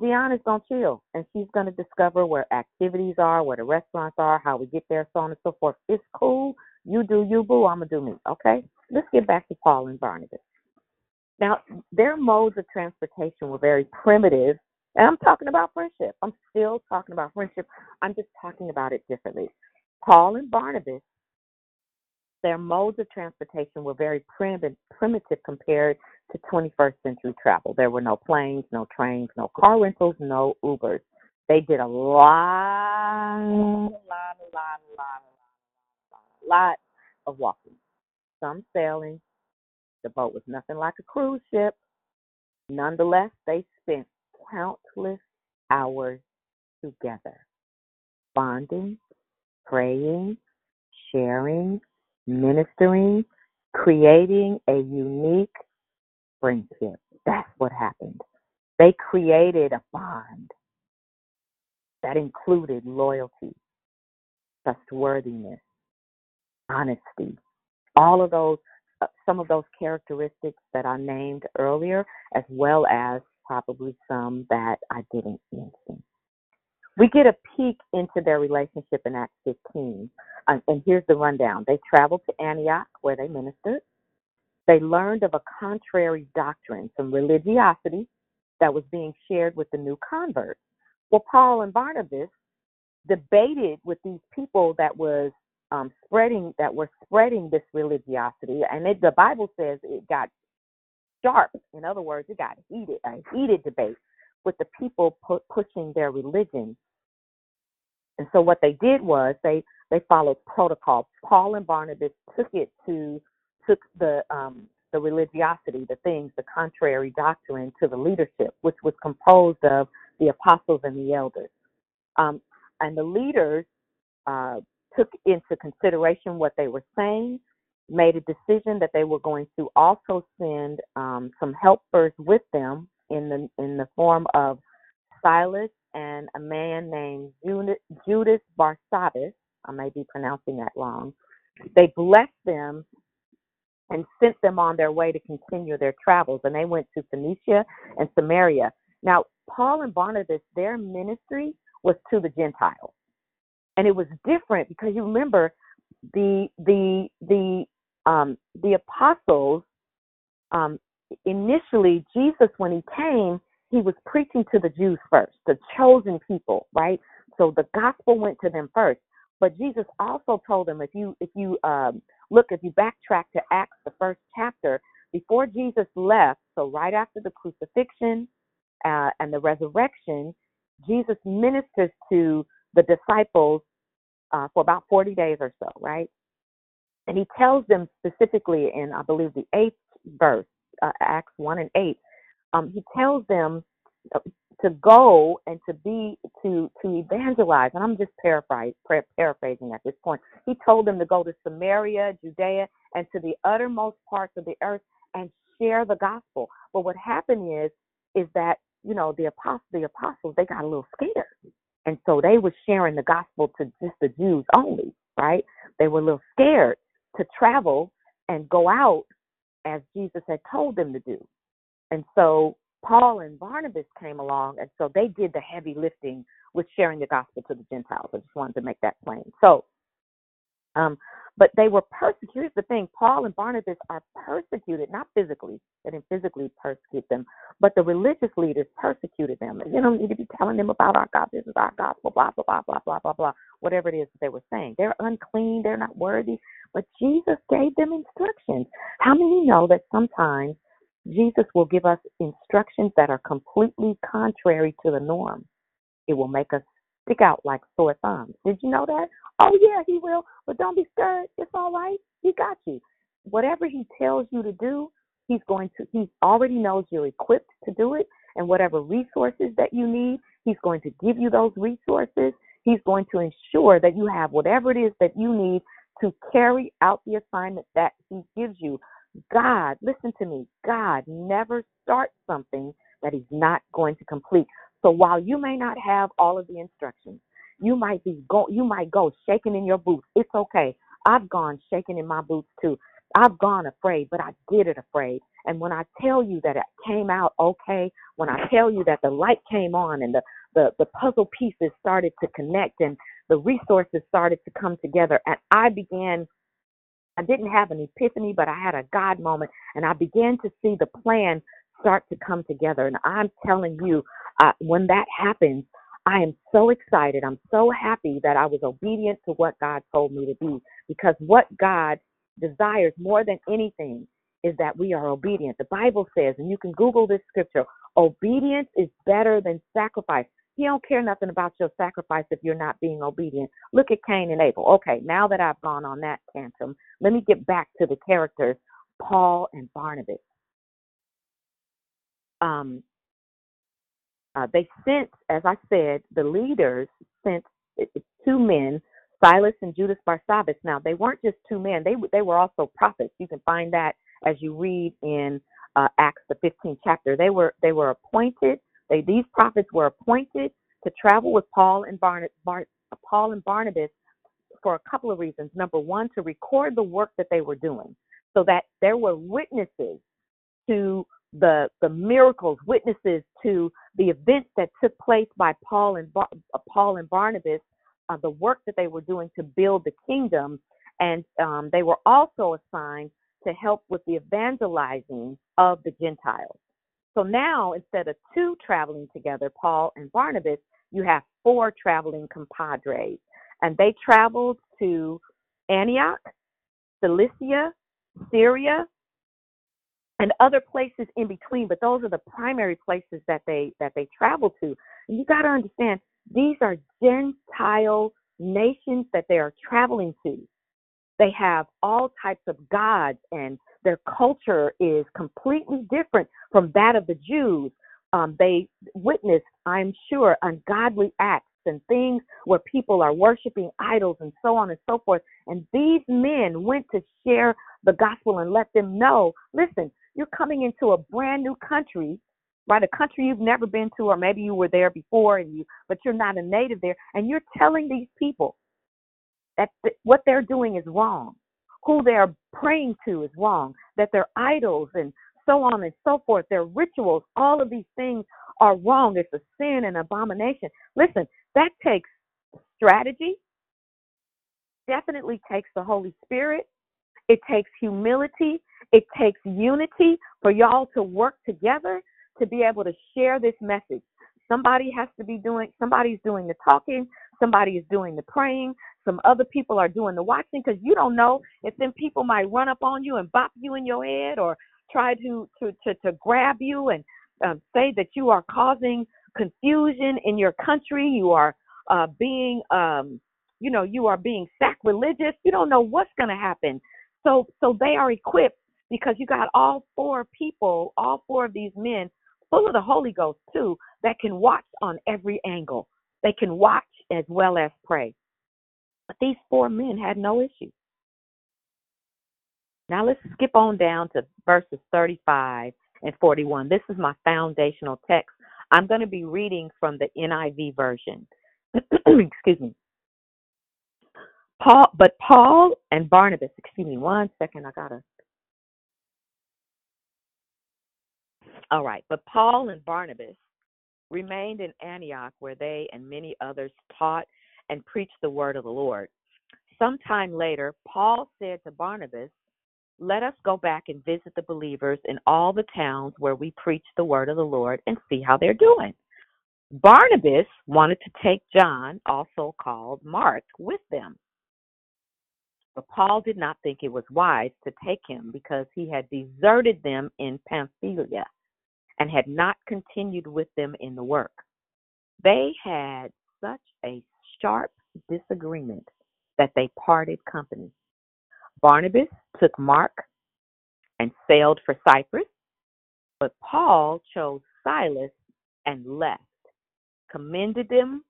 Dion is gonna chill and she's gonna discover where activities are, where the restaurants are, how we get there, so on and so forth. It's cool. You do you, boo. I'm gonna do me. Okay. Let's get back to Paul and Barnabas. Now, their modes of transportation were very primitive, and I'm talking about friendship. I'm still talking about friendship. I'm just talking about it differently. Paul and Barnabas their modes of transportation were very primitive, primitive compared to 21st century travel. There were no planes, no trains, no car rentals, no Ubers. They did a lot, lot, lot, lot, lot, lot of walking. Some sailing. The boat was nothing like a cruise ship. Nonetheless, they spent countless hours together, bonding, praying, sharing, ministering, creating a unique friendship. That's what happened. They created a bond that included loyalty, trustworthiness, honesty, all of those, uh, some of those characteristics that I named earlier, as well as probably some that I didn't mention. We get a peek into their relationship in Acts 15. Um, and here's the rundown. They traveled to Antioch where they ministered. They learned of a contrary doctrine, some religiosity that was being shared with the new converts. Well, Paul and Barnabas debated with these people that was um, spreading that were spreading this religiosity, and it, the Bible says it got sharp. In other words, it got heated, a heated debate with the people pu- pushing their religion. And so what they did was they they followed protocol. Paul and Barnabas took it to took the um, the religiosity, the things, the contrary doctrine to the leadership, which was composed of the apostles and the elders. Um, and the leaders uh, took into consideration what they were saying, made a decision that they were going to also send um, some helpers with them in the in the form of Silas and a man named Judas Barsabbas. I may be pronouncing that wrong. They blessed them and sent them on their way to continue their travels, and they went to Phoenicia and Samaria. Now, Paul and Barnabas, their ministry was to the Gentiles, and it was different because you remember the the the um, the apostles um, initially Jesus, when he came, he was preaching to the Jews first, the chosen people, right? So the gospel went to them first. But Jesus also told them, if you if you um, look, if you backtrack to Acts, the first chapter, before Jesus left, so right after the crucifixion uh, and the resurrection, Jesus ministers to the disciples uh, for about 40 days or so, right? And he tells them specifically in, I believe, the eighth verse, uh, Acts 1 and 8, um, he tells them to go and to be to to evangelize. And i'm just paraphrasing paraphrasing at this point. He told them to go to samaria judea and to the uttermost parts of the earth and share the gospel. But what happened is is that you know the apostles the apostles they got a little scared. And so they were sharing the gospel to just the jews only right? They were a little scared to travel and go out as Jesus had told them to do. And so Paul and Barnabas came along, and so they did the heavy lifting with sharing the gospel to the Gentiles. I just wanted to make that plain. So Um, but they were persecuted. Here's the thing Paul and Barnabas are persecuted, not physically, they didn't physically persecute them, but the religious leaders persecuted them. You don't need to be telling them about our God, this is our gospel, blah, blah, blah, blah, blah, blah, blah, whatever it is that they were saying. They're unclean, they're not worthy, but Jesus gave them instructions. How many know that sometimes Jesus will give us instructions that are completely contrary to the norm? It will make us stick out like sore thumbs. Did you know that? Oh, yeah, he will. But don't be scared. It's all right. He got you. Whatever he tells you to do, he's going to, he already knows you're equipped to do it. And whatever resources that you need, he's going to give you those resources. He's going to ensure that you have whatever it is that you need to carry out the assignment that he gives you. God, listen to me, God never starts something that he's not going to complete. So while you may not have all of the instructions, you might be go you might go shaking in your boots. It's okay. I've gone shaking in my boots too. I've gone afraid, but I did it afraid. And when I tell you that it came out okay, when I tell you that the light came on and the, the, the puzzle pieces started to connect and the resources started to come together, and I began, I didn't have an epiphany, but I had a God moment, and I began to see the plan start to come together. And I'm telling you, uh, when that happens, I am so excited. I'm so happy that I was obedient to what God told me to do because what God desires more than anything is that we are obedient. The Bible says, and you can Google this scripture, obedience is better than sacrifice. He don't care nothing about your sacrifice if you're not being obedient. Look at Cain and Abel. Okay, now that I've gone on that tantrum, let me get back to the characters, Paul and Barnabas. Um, uh, they sent, as I said, the leaders sent two men, Silas and Judas Barsabbas. Now they weren't just two men; they they were also prophets. You can find that as you read in uh, Acts the 15th chapter. They were they were appointed. They these prophets were appointed to travel with Paul and Barnabas, Bar, Paul and Barnabas for a couple of reasons. Number one, to record the work that they were doing, so that there were witnesses to the the miracles, witnesses to the events that took place by Paul and Bar- uh, Paul and Barnabas, uh, the work that they were doing to build the kingdom, and um, they were also assigned to help with the evangelizing of the Gentiles. So now, instead of two traveling together, Paul and Barnabas, you have four traveling compadres, and they traveled to Antioch, Cilicia, Syria, and other places in between but those are the primary places that they that they travel to. And you got to understand these are gentile nations that they are traveling to. They have all types of gods and their culture is completely different from that of the jews um, they witnessed i'm sure ungodly acts and things where people are worshiping idols and so on and so forth. And these men went to share the gospel and let them know listen, you're coming into a brand new country, right? A country you've never been to, or maybe you were there before and you, but you're not a native there, and you're telling these people that th- what they're doing is wrong, who they're praying to is wrong, that their idols and so on and so forth, their rituals, all of these things are wrong. It's a sin and abomination. Listen, that takes strategy, definitely takes the Holy Spirit, it takes humility, it takes unity for y'all to work together to be able to share this message. Somebody has to be doing, somebody's doing the talking, somebody is doing the praying, some other people are doing the watching because you don't know if then people might run up on you and bop you in your head or try to to to, to grab you and um, say that you are causing confusion in your country. You are uh, being, um, you know, you are being sacrilegious. You don't know what's going to happen. So so they are equipped because you got all four people, all four of these men, full of the Holy Ghost too, that can watch on every angle. They can watch as well as pray. But these four men had no issue. Now let's skip on down to verses 35 and 41. This is my foundational text. I'm going to be reading from the NIV version. (clears throat) Excuse me. Paul, but Paul and Barnabas, excuse me, one second, I gotta All right. But Paul and Barnabas remained in Antioch, where they and many others taught and preached the word of the Lord. Sometime later, Paul said to Barnabas, Let us go back and visit the believers in all the towns where we preach the word of the Lord and see how they're doing. Barnabas wanted to take John, also called Mark, with them. But Paul did not think it was wise to take him because he had deserted them in Pamphylia and had not continued with them in the work. They had such a sharp disagreement that they parted company. Barnabas took Mark and sailed for Cyprus, but Paul chose Silas and left, commended them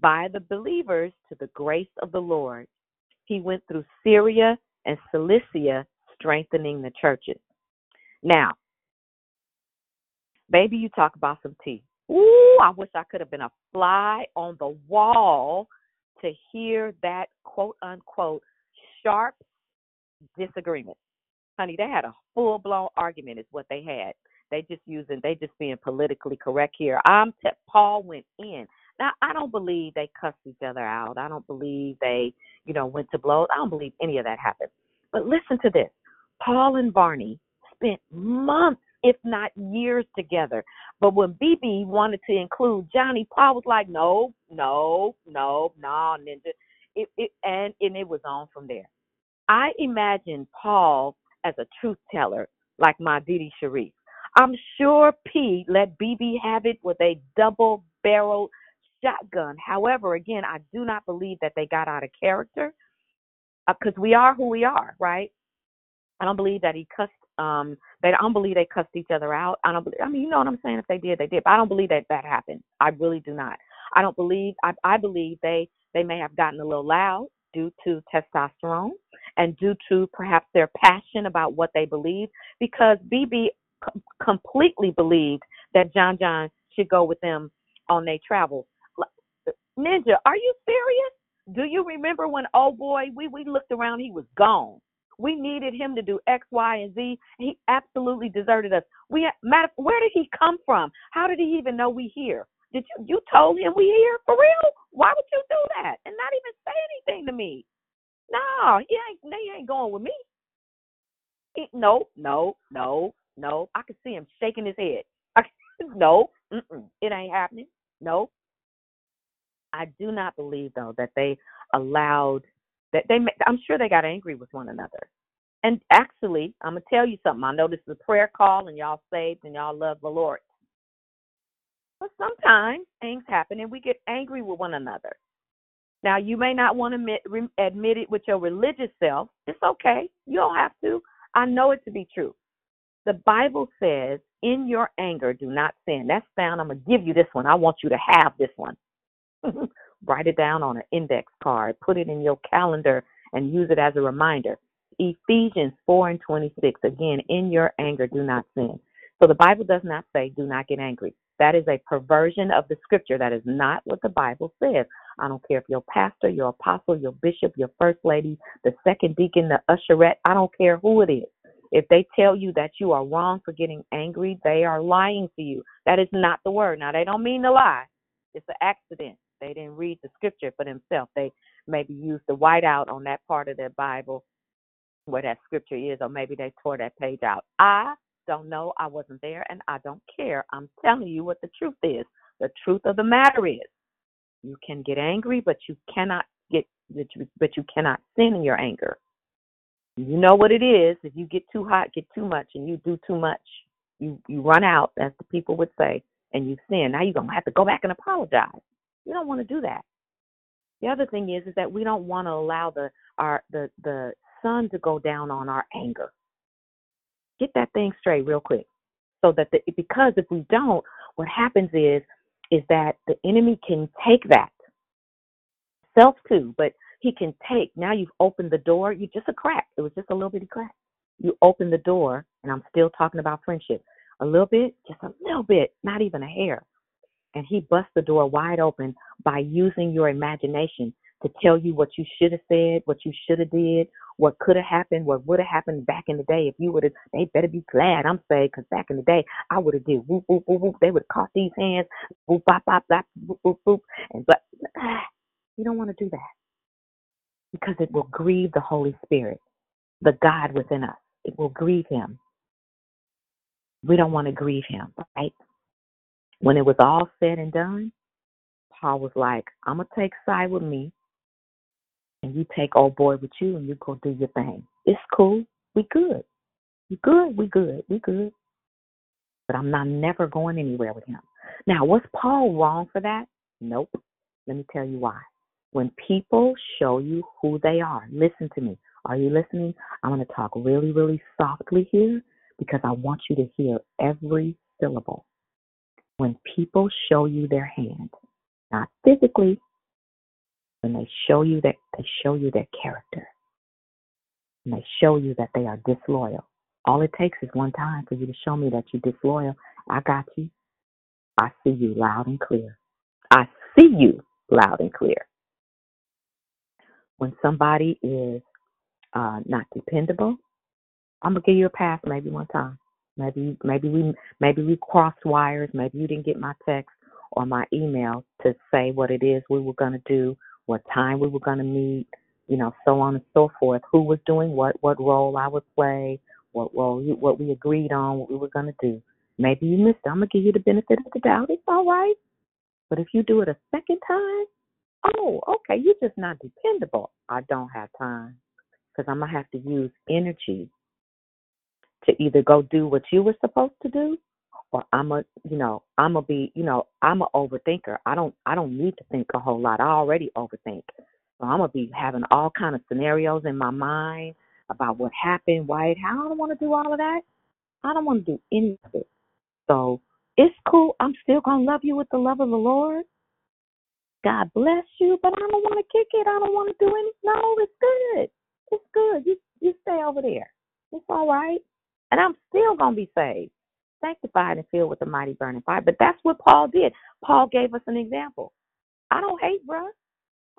by the believers to the grace of the Lord. He went through Syria and Cilicia, strengthening the churches. Now, baby, you talk about some tea. Ooh, I wish I could have been a fly on the wall to hear that quote unquote sharp disagreement. Honey, they had a full blown argument, is what they had. They just using, they just being politically correct here. I'm t- Paul went in. Now, I don't believe they cussed each other out. I don't believe they, you know, went to blows. I don't believe any of that happened. But listen to this. Paul and Barney spent months, if not years, together. But when BB wanted to include Johnny, Paul was like, no, no, no, no, ninja. It, it, and, and it was on from there. I imagine Paul as a truth teller, like my Didi Sharif. I'm sure P let BB have it with a double barrel shotgun. However, again, I do not believe that they got out of character because uh, we are who we are, right? I don't believe that he cussed. Um, they I don't believe they cussed each other out. I don't. Believe, I mean, you know what I'm saying? If they did, they did. But I don't believe that that happened. I really do not. I don't believe. I, I believe they they may have gotten a little loud due to testosterone and due to perhaps their passion about what they believe. Because BB com- completely believed that John John should go with them on their travels. Ninja, are you serious? Do you remember when oh boy, we we looked around, he was gone. We needed him to do X, Y, and Z. He absolutely deserted us. We matter. Where did he come from? How did he even know we here? Did you you told him we here for real? Why would you do that and not even say anything to me? No, he ain't. He ain't going with me. He, no, no, no, no. I could see him shaking his head. I, (laughs) no, it ain't happening. No. I do not believe though that they allowed that they i'm sure they got angry with one another and actually i'm gonna tell you something i know this is a prayer call and y'all saved and y'all love the lord but sometimes things happen and we get angry with one another now you may not want to admit, admit it with your religious self it's okay you don't have to i know it to be true the bible says in your anger do not sin that's found i'm gonna give you this one i want you to have this one (laughs) Write it down on an index card, put it in your calendar, and use it as a reminder. Ephesians 4 and 26. Again, in your anger, do not sin. So the Bible does not say, do not get angry. That is a perversion of the scripture. That is not what the Bible says. I don't care if you're pastor, your apostle, your bishop, your first lady, the second deacon, the usherette. I don't care who it is. If they tell you that you are wrong for getting angry, they are lying to you. That is not the word. Now, they don't mean to lie. It's an accident. They didn't read the scripture for themselves. They maybe used the whiteout on that part of their Bible where that scripture is, or maybe they tore that page out. I don't know. I wasn't there and I don't care. I'm telling you what the truth is. The truth of the matter is you can get angry, but you cannot get but you cannot sin in your anger. You know what it is. If you get too hot, get too much, and you do too much, you you run out, as the people would say, and you sin. Now you're gonna have to go back and apologize. You don't want to do that. The other thing is is that we don't want to allow the our the the sun to go down on our anger. Get that thing straight real quick. So that the, because if we don't, what happens is is that the enemy can take that self too, but he can take now you've opened the door, you just a crack. It was just a little bitty crack. You open the door, and I'm still talking about friendship. A little bit, just a little bit, not even a hair and he busts the door wide open by using your imagination to tell you what you should have said, what you should have did, what could have happened, what would have happened back in the day if you would have. They better be glad I'm saying, because back in the day I would have did whoop whoop whoop whoop. They would have caught these hands, whoop bop bop bop whoop whoop whoop, and but ah, you don't want to do that. because it will grieve the Holy Spirit, the God within us. It will grieve him. We don't want to grieve him, right? When it was all said and done, Paul was like, I'm going to take side with me, and you take old boy with you, and you go do your thing. It's cool. We good. We good. We good. We good. But I'm not never going anywhere with him. Now, was Paul wrong for that? Nope. Let me tell you why. When people show you who they are, listen to me. Are you listening? I'm going to talk really, really softly here because I want you to hear every syllable. When people show you their hand, not physically, when they show you that they show you their character, and they show you that they are disloyal. All it takes is one time for you to show me that you're disloyal. I got you. I see you loud and clear. I see you loud and clear. When somebody is uh, not dependable, I'm gonna give you a pass maybe one time. Maybe maybe we maybe we crossed wires. Maybe you didn't get my text or my email to say what it is we were gonna do, what time we were gonna meet, you know, so on and so forth. Who was doing what, what role I would play, what role you, what we agreed on, what we were gonna do. Maybe you missed it. I'm gonna give you the benefit of the doubt. It's all right. But if you do it a second time, oh, okay, you're just not dependable. I don't have time because I'm gonna have to use energy to either go do what you were supposed to do or I'm a you know, I'm gonna be, you know, I'm a overthinker. I don't I don't need to think a whole lot. I already overthink. So I'm gonna be having all kind of scenarios in my mind about what happened, why it I don't wanna do all of that. I don't wanna do any of it. So it's cool. I'm still gonna love you with the love of the Lord. God bless you, but I don't want to kick it. I don't want to do any. No, it's good. It's good. You you stay over there. It's all right. And I'm still gonna be saved, sanctified, and filled with the mighty burning fire. But that's what Paul did. Paul gave us an example. I don't hate bruh.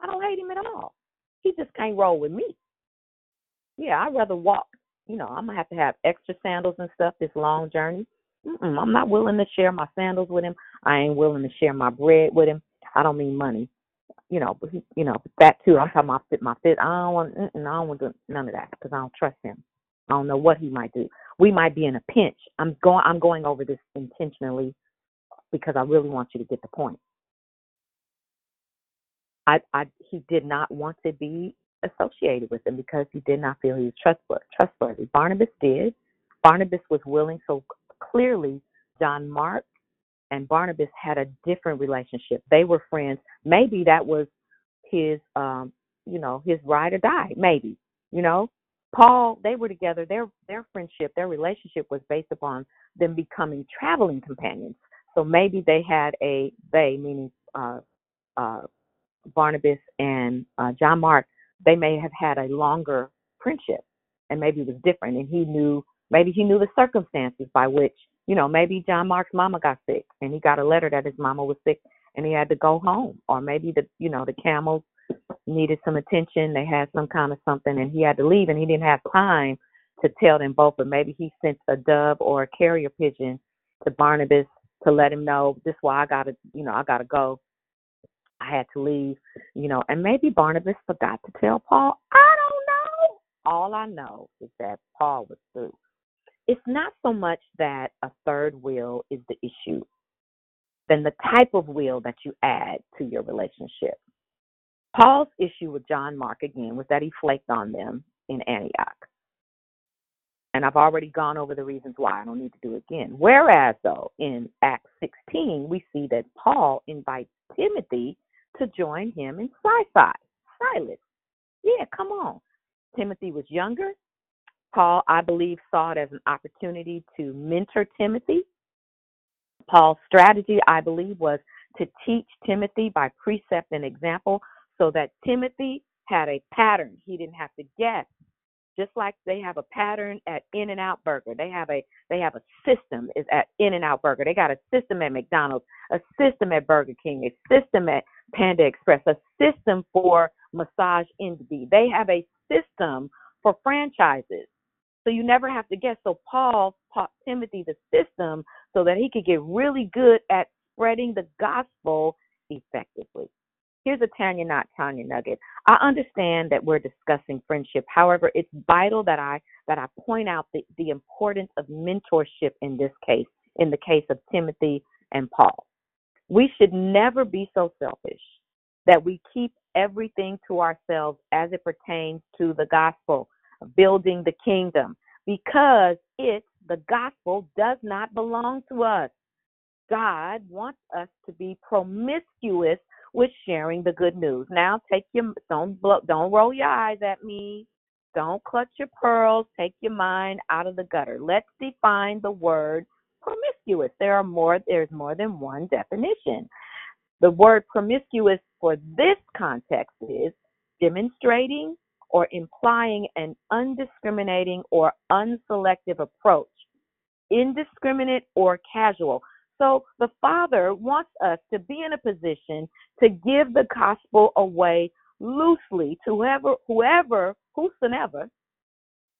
I don't hate him at all. He just can't roll with me. Yeah, I'd rather walk. You know, I'm gonna have to have extra sandals and stuff this long journey. Mm-mm, I'm not willing to share my sandals with him. I ain't willing to share my bread with him. I don't mean money. You know, but he, you know that too. I'm talking about fit my fit. I don't want. I don't want none of that because I don't trust him. I don't know what he might do. We might be in a pinch. I'm going. I'm going over this intentionally because I really want you to get the point. I, I, he did not want to be associated with him because he did not feel he was trustworthy. Trustworthy. Barnabas did. Barnabas was willing. So clearly, John Mark and Barnabas had a different relationship. They were friends. Maybe that was his, um, you know, his ride or die. Maybe, you know, Paul. They were together. Their their friendship, their relationship was based upon them becoming traveling companions. So maybe they had a they meaning uh, uh, Barnabas and uh, John Mark. They may have had a longer friendship, and maybe it was different. And he knew maybe he knew the circumstances by which you know, maybe John Mark's mama got sick and he got a letter that his mama was sick and he had to go home. Or maybe the you know, the camels needed some attention, they had some kind of something and he had to leave and he didn't have time to tell them both, but maybe he sent a dove or a carrier pigeon to Barnabas to let him know this is why I gotta you know, I gotta go. I had to leave, you know, and maybe Barnabas forgot to tell Paul. I don't know. All I know is that Paul was through it's not so much that a third wheel is the issue, than the type of wheel that you add to your relationship. Paul's issue with John Mark again was that he flaked on them in Antioch. And I've already gone over the reasons why. I don't need to do it again. Whereas, though, in Acts 16, we see that Paul invites Timothy to join him in Cyprus. Silas. Yeah, come on. Timothy was younger. Paul, I believe, saw it as an opportunity to mentor Timothy. Paul's strategy, I believe, was to teach Timothy by precept and example so that Timothy had a pattern. He didn't have to guess. Just like they have a pattern at In and Out Burger. They have a they have a system is at In and Out Burger. They got a system at McDonald's, a system at Burger King, a system at Panda Express, a system for Massage Envy. They have a system for franchises. So you never have to guess. So Paul taught Timothy the system so that he could get really good at spreading the gospel effectively. Here's a Tania not Tanya nugget. I understand that we're discussing friendship. However, it's vital that I that I point out the, the importance of mentorship in this case, in the case of Timothy and Paul. We should never be so selfish that we keep everything to ourselves as it pertains to the gospel, building the kingdom, because it, the gospel, does not belong to us. God wants us to be promiscuous with sharing the good news. Now, take your don't blow, don't roll your eyes at me. Don't clutch your pearls. Take your mind out of the gutter. Let's define the word promiscuous. There are more. There's more than one definition. The word promiscuous for this context is demonstrating or implying an undiscriminating or unselective approach, indiscriminate or casual. So the Father wants us to be in a position to give the gospel away loosely to whoever, whoever, whosoever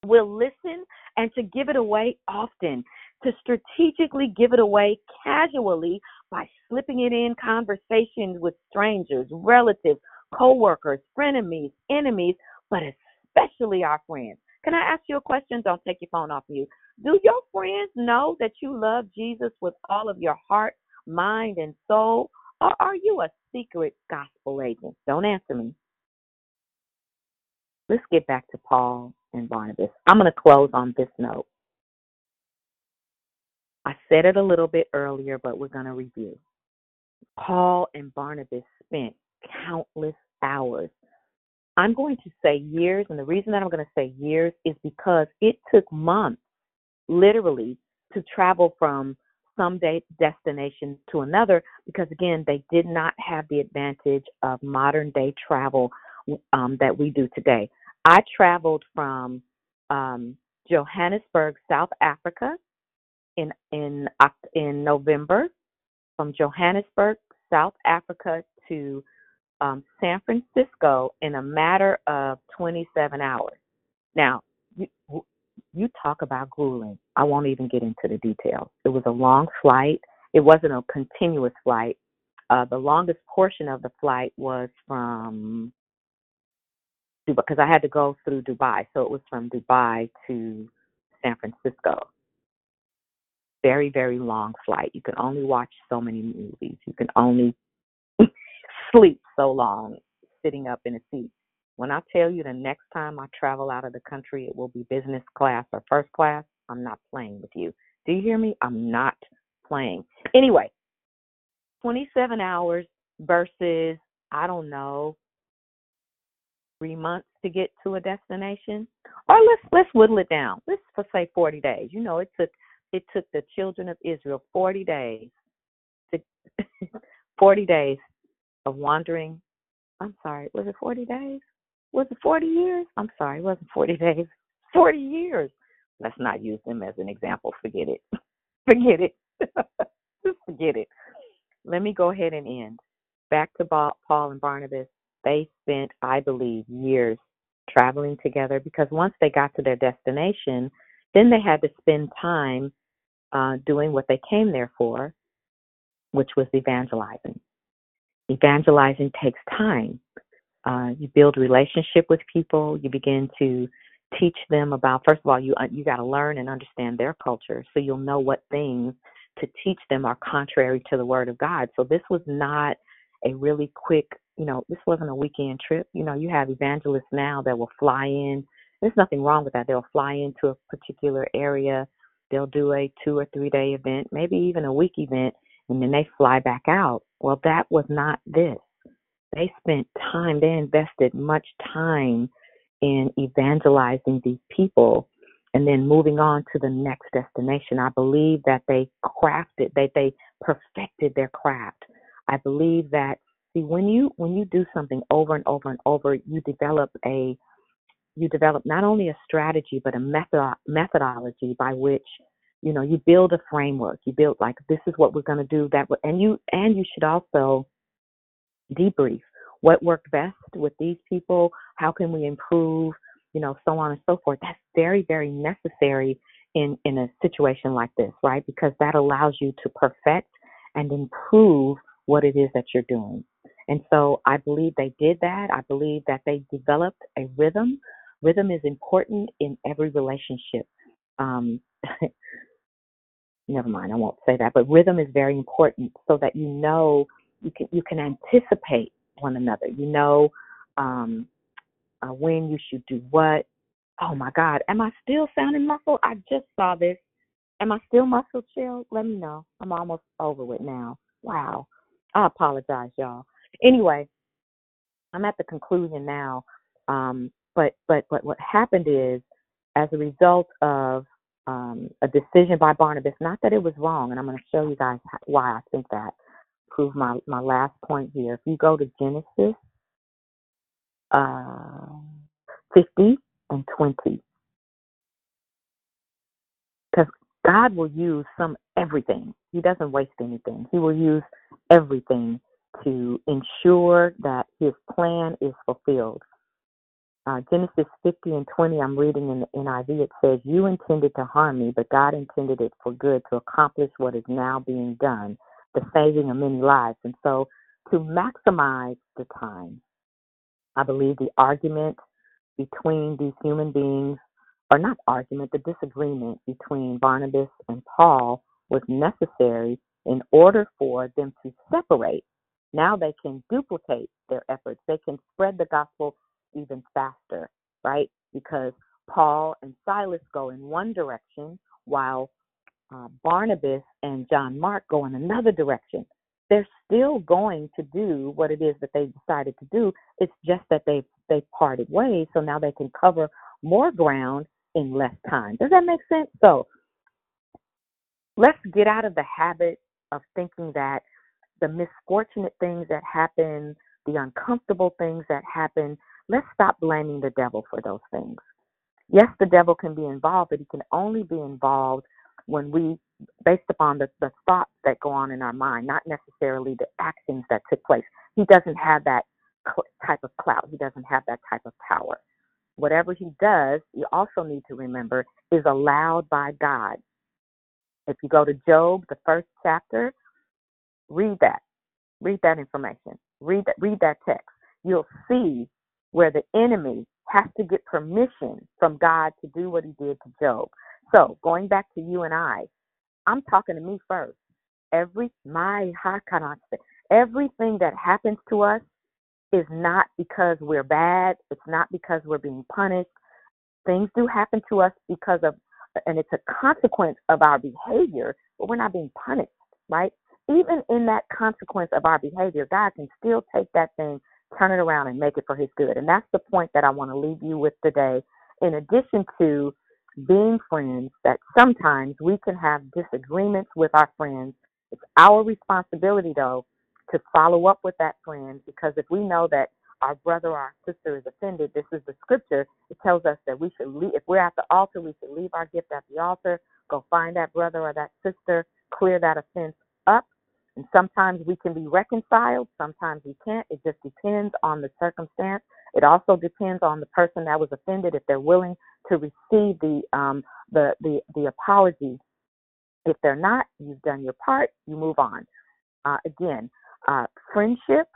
will listen and to give it away often, to strategically give it away casually by slipping it in conversations with strangers, relatives, co-workers, frenemies, enemies, but especially our friends. Can I ask you a question? Don't take your phone off you. Do your friends know that you love Jesus with all of your heart, mind, and soul? Or are you a secret gospel agent? Don't answer me. Let's get back to Paul and Barnabas. I'm going to close on this note. I said it a little bit earlier, but we're going to review. Paul and Barnabas spent countless hours. I'm going to say years, and the reason that I'm going to say years is because it took months, literally, to travel from some day destination to another because, again, they did not have the advantage of modern day travel um, that we do today. I traveled from um, Johannesburg, South Africa, in in in November, from Johannesburg, South Africa, to um, San Francisco in a matter of 27 hours. Now, you, talk about grueling. I won't even get into the details. It was a long flight. It wasn't a continuous flight. Uh, the longest portion of the flight was from because I had to go through Dubai. So it was from Dubai to San Francisco. Very, very long flight. You can only watch so many movies. You can only (laughs) sleep so long sitting up in a seat. When I tell you the next time I travel out of the country, it will be business class or first class, I'm not playing with you. Do you hear me? I'm not playing. Anyway, 27 hours versus, I don't know, three months to get to a destination, or let's let's whittle it down. Let's for say forty days. You know, it took it took the children of Israel forty days to (laughs) forty days of wandering. I'm sorry, was it forty days? Was it forty years? I'm sorry, it wasn't forty days. (laughs) Forty years. Let's not use them as an example. Forget it. (laughs) Forget it. (laughs) Just forget it. Let me go ahead and end. Back to Paul and Barnabas they spent, I believe, years traveling together because once they got to their destination, then they had to spend time uh, doing what they came there for, which was evangelizing. Evangelizing takes time. Uh, you build relationship with people. You begin to teach them about. First of all, you uh, you got to learn and understand their culture, so you'll know what things to teach them are contrary to the Word of God. So this was not a really quick you know, this wasn't a weekend trip. You know, you have evangelists now that will fly in. There's nothing wrong with that. They'll fly into a particular area. They'll do a two or three day event, maybe even a week event, and then they fly back out. Well, that was not this. They spent time, they invested much time in evangelizing these people and then moving on to the next destination. I believe that they crafted, that they perfected their craft. I believe that See, when you when you do something over and over and over, you develop a you develop not only a strategy but a method methodology by which you know you build a framework. You build like this is what we're going to do that, and you and you should also debrief what worked best with these people. How can we improve? You know, so on and so forth. That's very very necessary in in a situation like this, right? Because that allows you to perfect and improve what it is that you're doing. And so I believe they did that. I believe that they developed a rhythm. Rhythm is important in every relationship. Um, (laughs) never mind, I won't say that, but rhythm is very important so that you know you can you can anticipate one another. You know um, uh, when you should do what. Oh my God, am I still sounding muscle? I just saw this. Am I still muscle Chill? Let me know. I'm almost over with now. Wow. I apologize, y'all. Anyway, I'm at the conclusion now. Um, but but but what happened is, as a result of um, a decision by Barnabas, not that it was wrong, and I'm going to show you guys why I think that. Prove my my last point here. If you go to Genesis uh, 50 and 20, because God will use some everything. He doesn't waste anything. He will use everything to ensure that his plan is fulfilled. Uh, Genesis 50 and 20, I'm reading in the NIV, it says, You intended to harm me, but God intended it for good to accomplish what is now being done, the saving of many lives. And so, to maximize the time, I believe the argument between these human beings, or not argument, the disagreement between Barnabas and Paul was necessary in order for them to separate. Now they can duplicate their efforts. They can spread the gospel even faster, right? Because Paul and Silas go in one direction while uh, Barnabas and John Mark go in another direction. They're still going to do what it is that they decided to do. It's just that they they parted ways, so now they can cover more ground in less time. Does that make sense? So let's get out of the habit of thinking that the misfortunate things that happen, the uncomfortable things that happen, let's stop blaming the devil for those things. Yes, the devil can be involved, but he can only be involved when we, based upon the, the thoughts that go on in our mind, not necessarily the actions that took place. He doesn't have that type of clout, he doesn't have that type of power. Whatever he does, you also need to remember, is allowed by God. If you go to Job, the first chapter, read that. Read that information. Read that read that text. You'll see where the enemy has to get permission from God to do what he did to Job. So, going back to you and I, I'm talking to me first. Every my everything that happens to us is not because we're bad. It's not because we're being punished. Things do happen to us because of and it's a consequence of our behavior, but we're not being punished, right? Even in that consequence of our behavior, God can still take that thing, turn it around, and make it for His good. And that's the point that I want to leave you with today. In addition to being friends, that sometimes we can have disagreements with our friends. It's our responsibility, though, to follow up with that friend because if we know that our brother or our sister is offended, this is the scripture. It tells us that we should leave, if we're at the altar, we should leave our gift at the altar, go find that brother or that sister, clear that offense up. And sometimes we can be reconciled, sometimes we can't. It just depends on the circumstance. It also depends on the person that was offended if they're willing to receive the um, the the the apology. If they're not, you've done your part. You move on. Uh, again, uh, friendship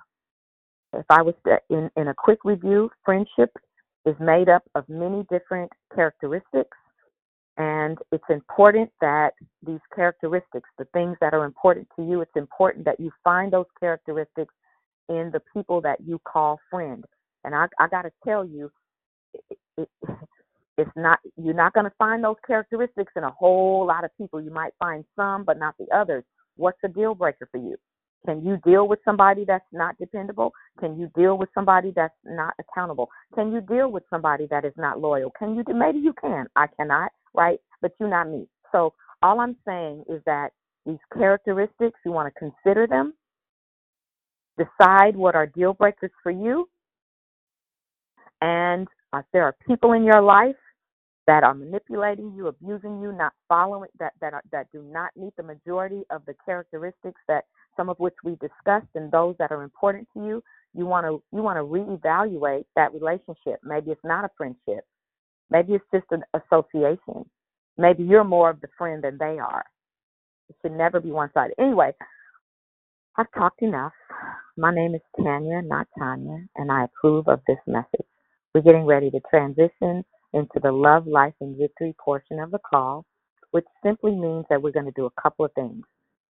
if I was to, in, in a quick review, friendship is made up of many different characteristics. And it's important that these characteristics, the things that are important to you, it's important that you find those characteristics in the people that you call friend. And I, I got to tell you, it, it, it's not you're not going to find those characteristics in a whole lot of people. You might find some, but not the others. What's a deal breaker for you? Can you deal with somebody that's not dependable? Can you deal with somebody that's not accountable? Can you deal with somebody that is not loyal? Can you? Maybe you can. I cannot, right? But you're not me. So all I'm saying is that these characteristics, you want to consider them, decide what are deal breakers for you, and if there are people in your life that are manipulating you, abusing you, not following that that are, that do not meet the majority of the characteristics that some of which we discussed and those that are important to you, you want to you want to reevaluate that relationship. Maybe it's not a friendship. Maybe it's just an association. Maybe you're more of the friend than they are. It should never be one sided. Anyway, I've talked enough. My name is Tania, not Tanya, and I approve of this message. We're getting ready to transition into the love, life, and victory portion of the call, which simply means that we're going to do a couple of things.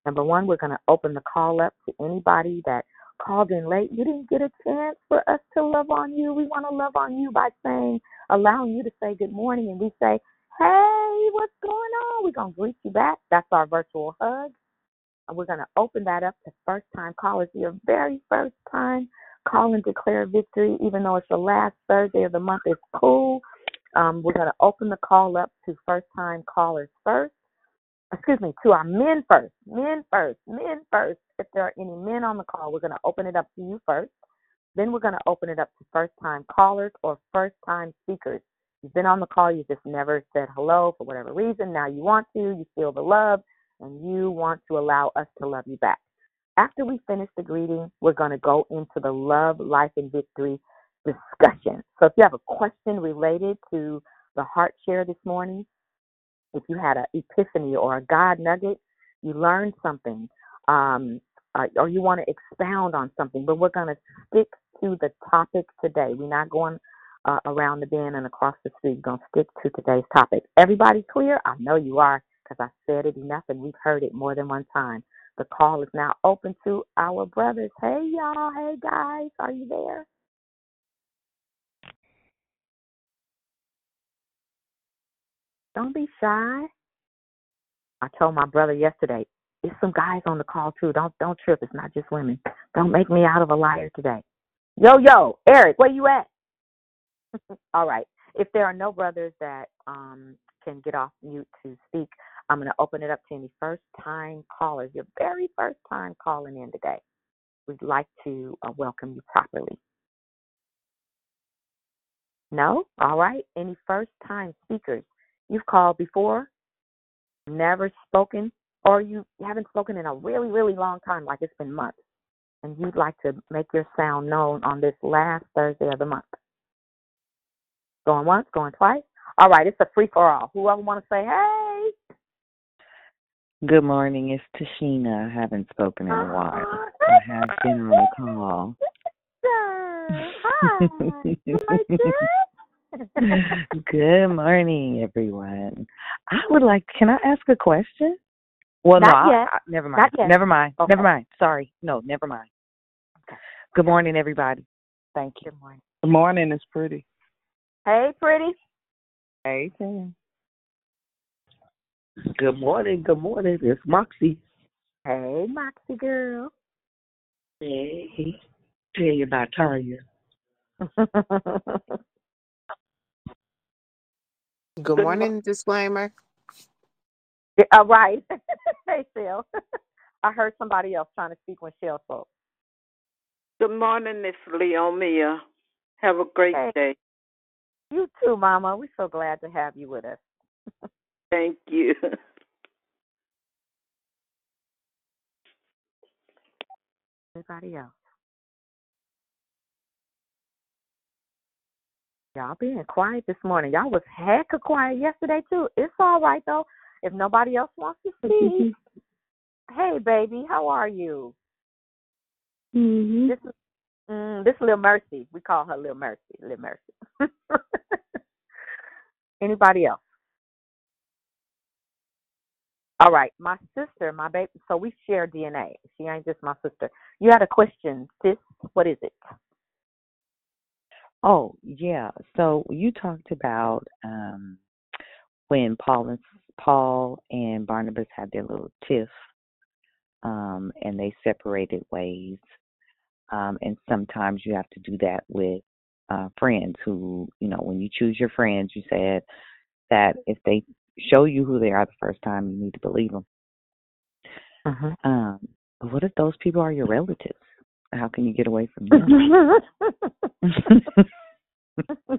Number one, we're going to open the call up to anybody that called in late. You didn't get a chance for us to love on you. We want to love on you by saying, allowing you to say good morning, and we say, hey, what's going on? We're going to greet you back. That's our virtual hug. And we're going to open that up to first time callers. Your very first time call and declare victory, even though it's the last Thursday of the month, is cool. Um, we're going to open the call up to first time callers first. Excuse me, to our men first. Men first. Men first. If there are any men on the call, we're going to open it up to you first. Then we're going to open it up to first time callers or first time speakers. You've been on the call, you just never said hello for whatever reason. Now you want to, you feel the love, and you want to allow us to love you back. After we finish the greeting, we're going to go into the love, life, and victory discussion. So if you have a question related to the heart share this morning, if you had an epiphany or a God nugget, you learned something, um, uh, or you want to expound on something, but we're going to stick to the topic today. We're not going uh, around the bend and across the street. We're going to stick to today's topic. Everybody clear? I know you are because I said it enough and we've heard it more than one time. The call is now open to our brothers. Hey, y'all. Hey, guys. Are you there? Don't be shy. I told my brother yesterday, there's some guys on the call too. Don't don't trip. It's not just women. Don't make me out of a liar today. Yo yo, Eric, where you at? (laughs) All right. If there are no brothers that um, can get off mute to speak, I'm going to open it up to any first time callers, your very first time calling in today. We'd like to uh, welcome you properly. No? All right. Any first time speakers? You've called before, never spoken, or you haven't spoken in a really, really long time, like it's been months, and you'd like to make your sound known on this last Thursday of the month. Going once, going twice. All right, it's a free for all. Whoever want to say, hey. Good morning. It's Tashina. I haven't spoken in a while. I have been on the call. (laughs) Hi. Good morning, everyone. I would like. Can I ask a question? Well, Not no. I, yet. I, never Not mind. yet. Never mind. Okay. Never mind. Sorry. No, never mind. Okay. Good morning, everybody. Thank you. Good morning. Good morning. It's pretty. Hey, pretty. Hey, Tim. Good morning, good morning. It's Moxie. Hey, Moxie girl. Hey. Tell you about Tania. (laughs) Good morning, disclaimer. Yeah, All right. (laughs) hey, Shell. (laughs) I heard somebody else trying to speak when Shell spoke. Good morning, Miss Leomia. Have a great Hey. day. You too, Mama. We're so glad to have you with us. Thank you. Anybody else? Y'all being quiet this morning. Y'all was heck of quiet yesterday too. It's all right though. If nobody else wants to speak. (laughs) hey, baby, how are you? Mm-hmm. This is mm, this little Mercy. We call her Little Mercy. Little Mercy. (laughs) Anybody else? All right, my sister, my baby. So we share DNA. She ain't just my sister. You had a question, sis. What is it? Oh, yeah. So you talked about um when Paul and Paul and Barnabas had their little tiff, um, and they separated ways. Um, and sometimes you have to do that with uh friends who, you know, when you choose your friends, you said that if they show you who they are the first time, you need to believe them. Mm-hmm. Um, but what if those people are your relatives? How can you get away from them? (laughs)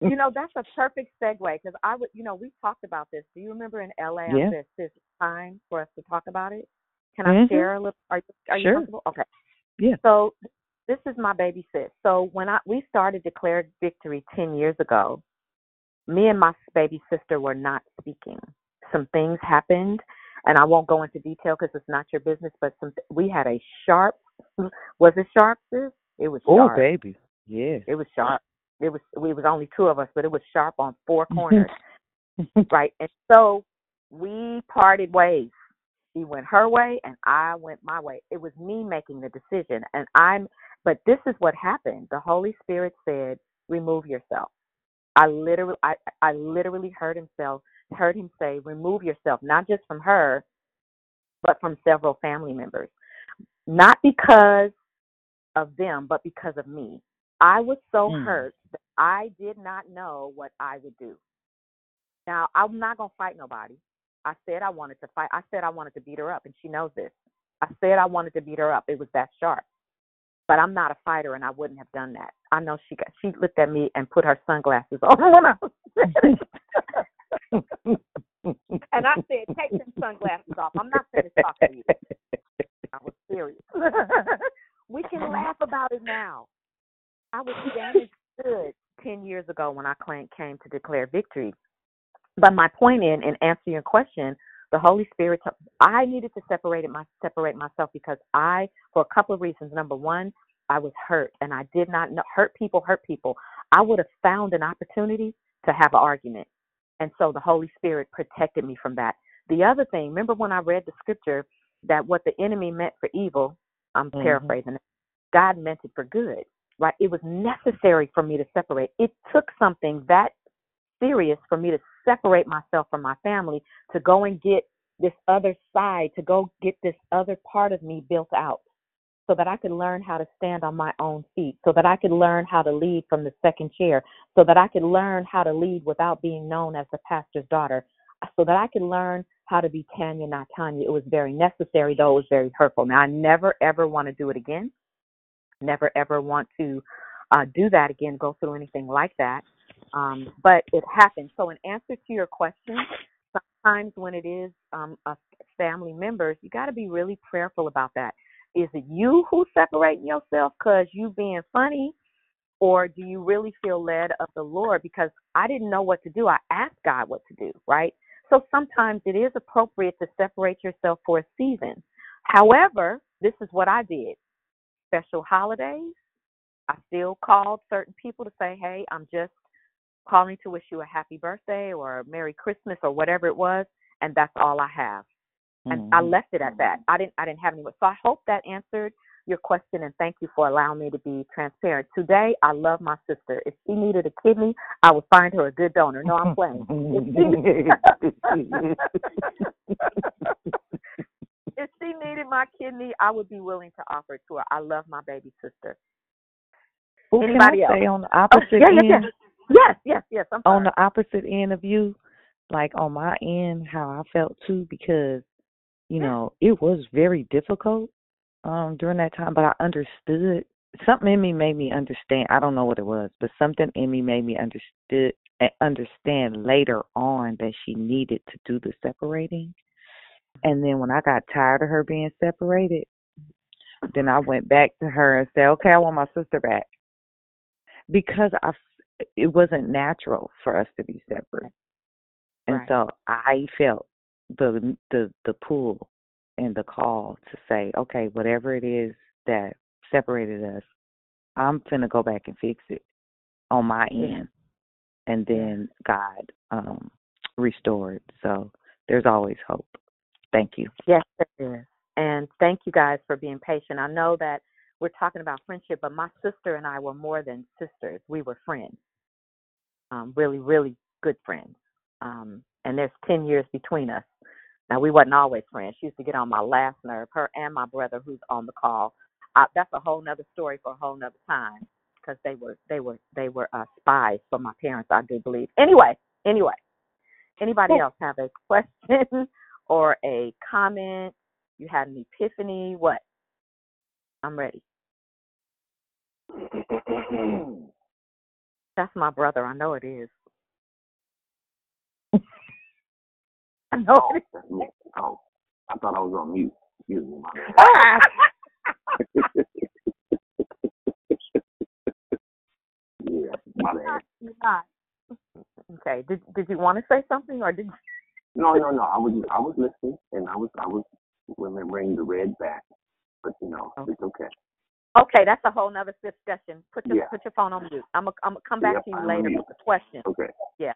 you know, that's a perfect segue because I would, you know, we talked about this. Do you remember in LA? Yeah. "Sis, it's time for us to talk about it." Can Mhm. I share a little? Are you, are you comfortable? Okay. Yeah. So this is my baby sis. So when I we started Declared Victory ten years ago, me and my baby sister were not speaking. Some things happened, and I won't go into detail because it's not your business. But some we had a sharp. (laughs) Was it sharp, sis? It was Oh, baby. Yeah. It was sharp. It was. We was only two of us, but it was sharp on four (laughs) corners, right? And so we parted ways. She went her way, and I went my way. It was me making the decision, and I'm. But this is what happened. The Holy Spirit said, "Remove yourself." I literally, I, I literally heard himself, heard him say, "Remove yourself," not just from her, but from several family members. Not because of them, but because of me. I was so Mm. hurt that I did not know what I would do. Now, I'm not going to fight nobody. I said I wanted to fight. I said I wanted to beat her up, and she knows this. I said I wanted to beat her up. It was that sharp. But I'm not a fighter, and I wouldn't have done that. I know she got. She looked at me and put her sunglasses on when I was and I said, "Take them sunglasses off. I'm not finished talking to you." I was serious. (laughs) we can laugh about it now. I was damaged good ten years ago when I came to declare victory. But my point in, in answering your question, the Holy Spirit, I needed to separate it, my separate myself because I, for a couple of reasons. Number one, I was hurt, and I did not know. Hurt people, hurt people. I would have found an opportunity to have an argument, and so the Holy Spirit protected me from that. The other thing, remember when I read the scripture that what the enemy meant for evil, I'm Mhm. paraphrasing God meant it for good, right? It was necessary for me to separate. It took something that serious for me to separate myself from my family to go and get this other side, to go get this other part of me built out so that I could learn how to stand on my own feet, so that I could learn how to lead from the second chair, so that I could learn how to lead without being known as the pastor's daughter, so that I could learn how to be Tania, not Tanya. It was very necessary, though it was very hurtful. Now, I never, ever want to do it again. Never, ever want to uh, do that again, go through anything like that. Um, but it happened. So, in answer to your question, sometimes when it is um, a family members, you got to be really prayerful about that. Is it you who's separating yourself because you being funny, or do you really feel led of the Lord? Because I didn't know what to do. I asked God what to do, right? So sometimes it is appropriate to separate yourself for a season. However, this is what I did. Special holidays, I still called certain people to say, hey, I'm just calling to wish you a happy birthday or a Merry Christmas or whatever it was, and that's all I have. And I Mhm. left it at that. I didn't I didn't have any more. So I hope that answered your question and thank you for allowing me to be transparent. Today I love my sister. If she needed a kidney, I would find her a good donor. No, I'm playing. If (laughs) she, if she needed my kidney, I would be willing to offer it to her. I love my baby sister. Well, Anybody can I else? on the Oh, opposite yeah, yeah, end? yeah. Yes, yes, yes. I'm on the opposite end of you, like on my end, how I felt too, because you know it was very difficult um during that time, but I understood something in me made me understand. I don't know what it was, but something in me made me understood eh, understand later on that she needed to do the separating. And then when I got tired of her being separated, then I went back to her and said, "Okay, I want my sister back." Because I, it wasn't natural for us to be separate, and Right. so I felt the the the pull and the call to say, "Okay, whatever it is that separated us, I'm gonna go back and fix it on my end." And then God um restored. So there's always hope. Thank you. Yes, there is. And thank you guys for being patient. I know that we're talking about friendship, but my sister and I were more than sisters. We were friends. Um, really, really good friends. Um, and there's ten years between us. Now we wasn't always friends. She used to get on my last nerve, her and my brother who's on the call. Uh, that's a whole nother story for a whole nother time because they were they were they were uh, spies for my parents, I do believe. Anyway, anyway, anybody else have a (laughs) question or a comment? You had an epiphany? What? I'm ready. (clears throat) That's my brother. I know it is. (laughs) I know Oh, it is. that's me. Oh, I thought I was on mute. Excuse me, my bad. (laughs) yeah, my bad. You're not. Okay. Did Did you want to say something or did? No, no, no. I was I was listening and I was I was remembering the red back, but you know oh. it's okay. Okay, that's a whole nother discussion. Put your Yeah. put your phone on mute. I'm gonna I'm gonna come back Yep, to you I'm later mute. with a question. Okay. Yeah,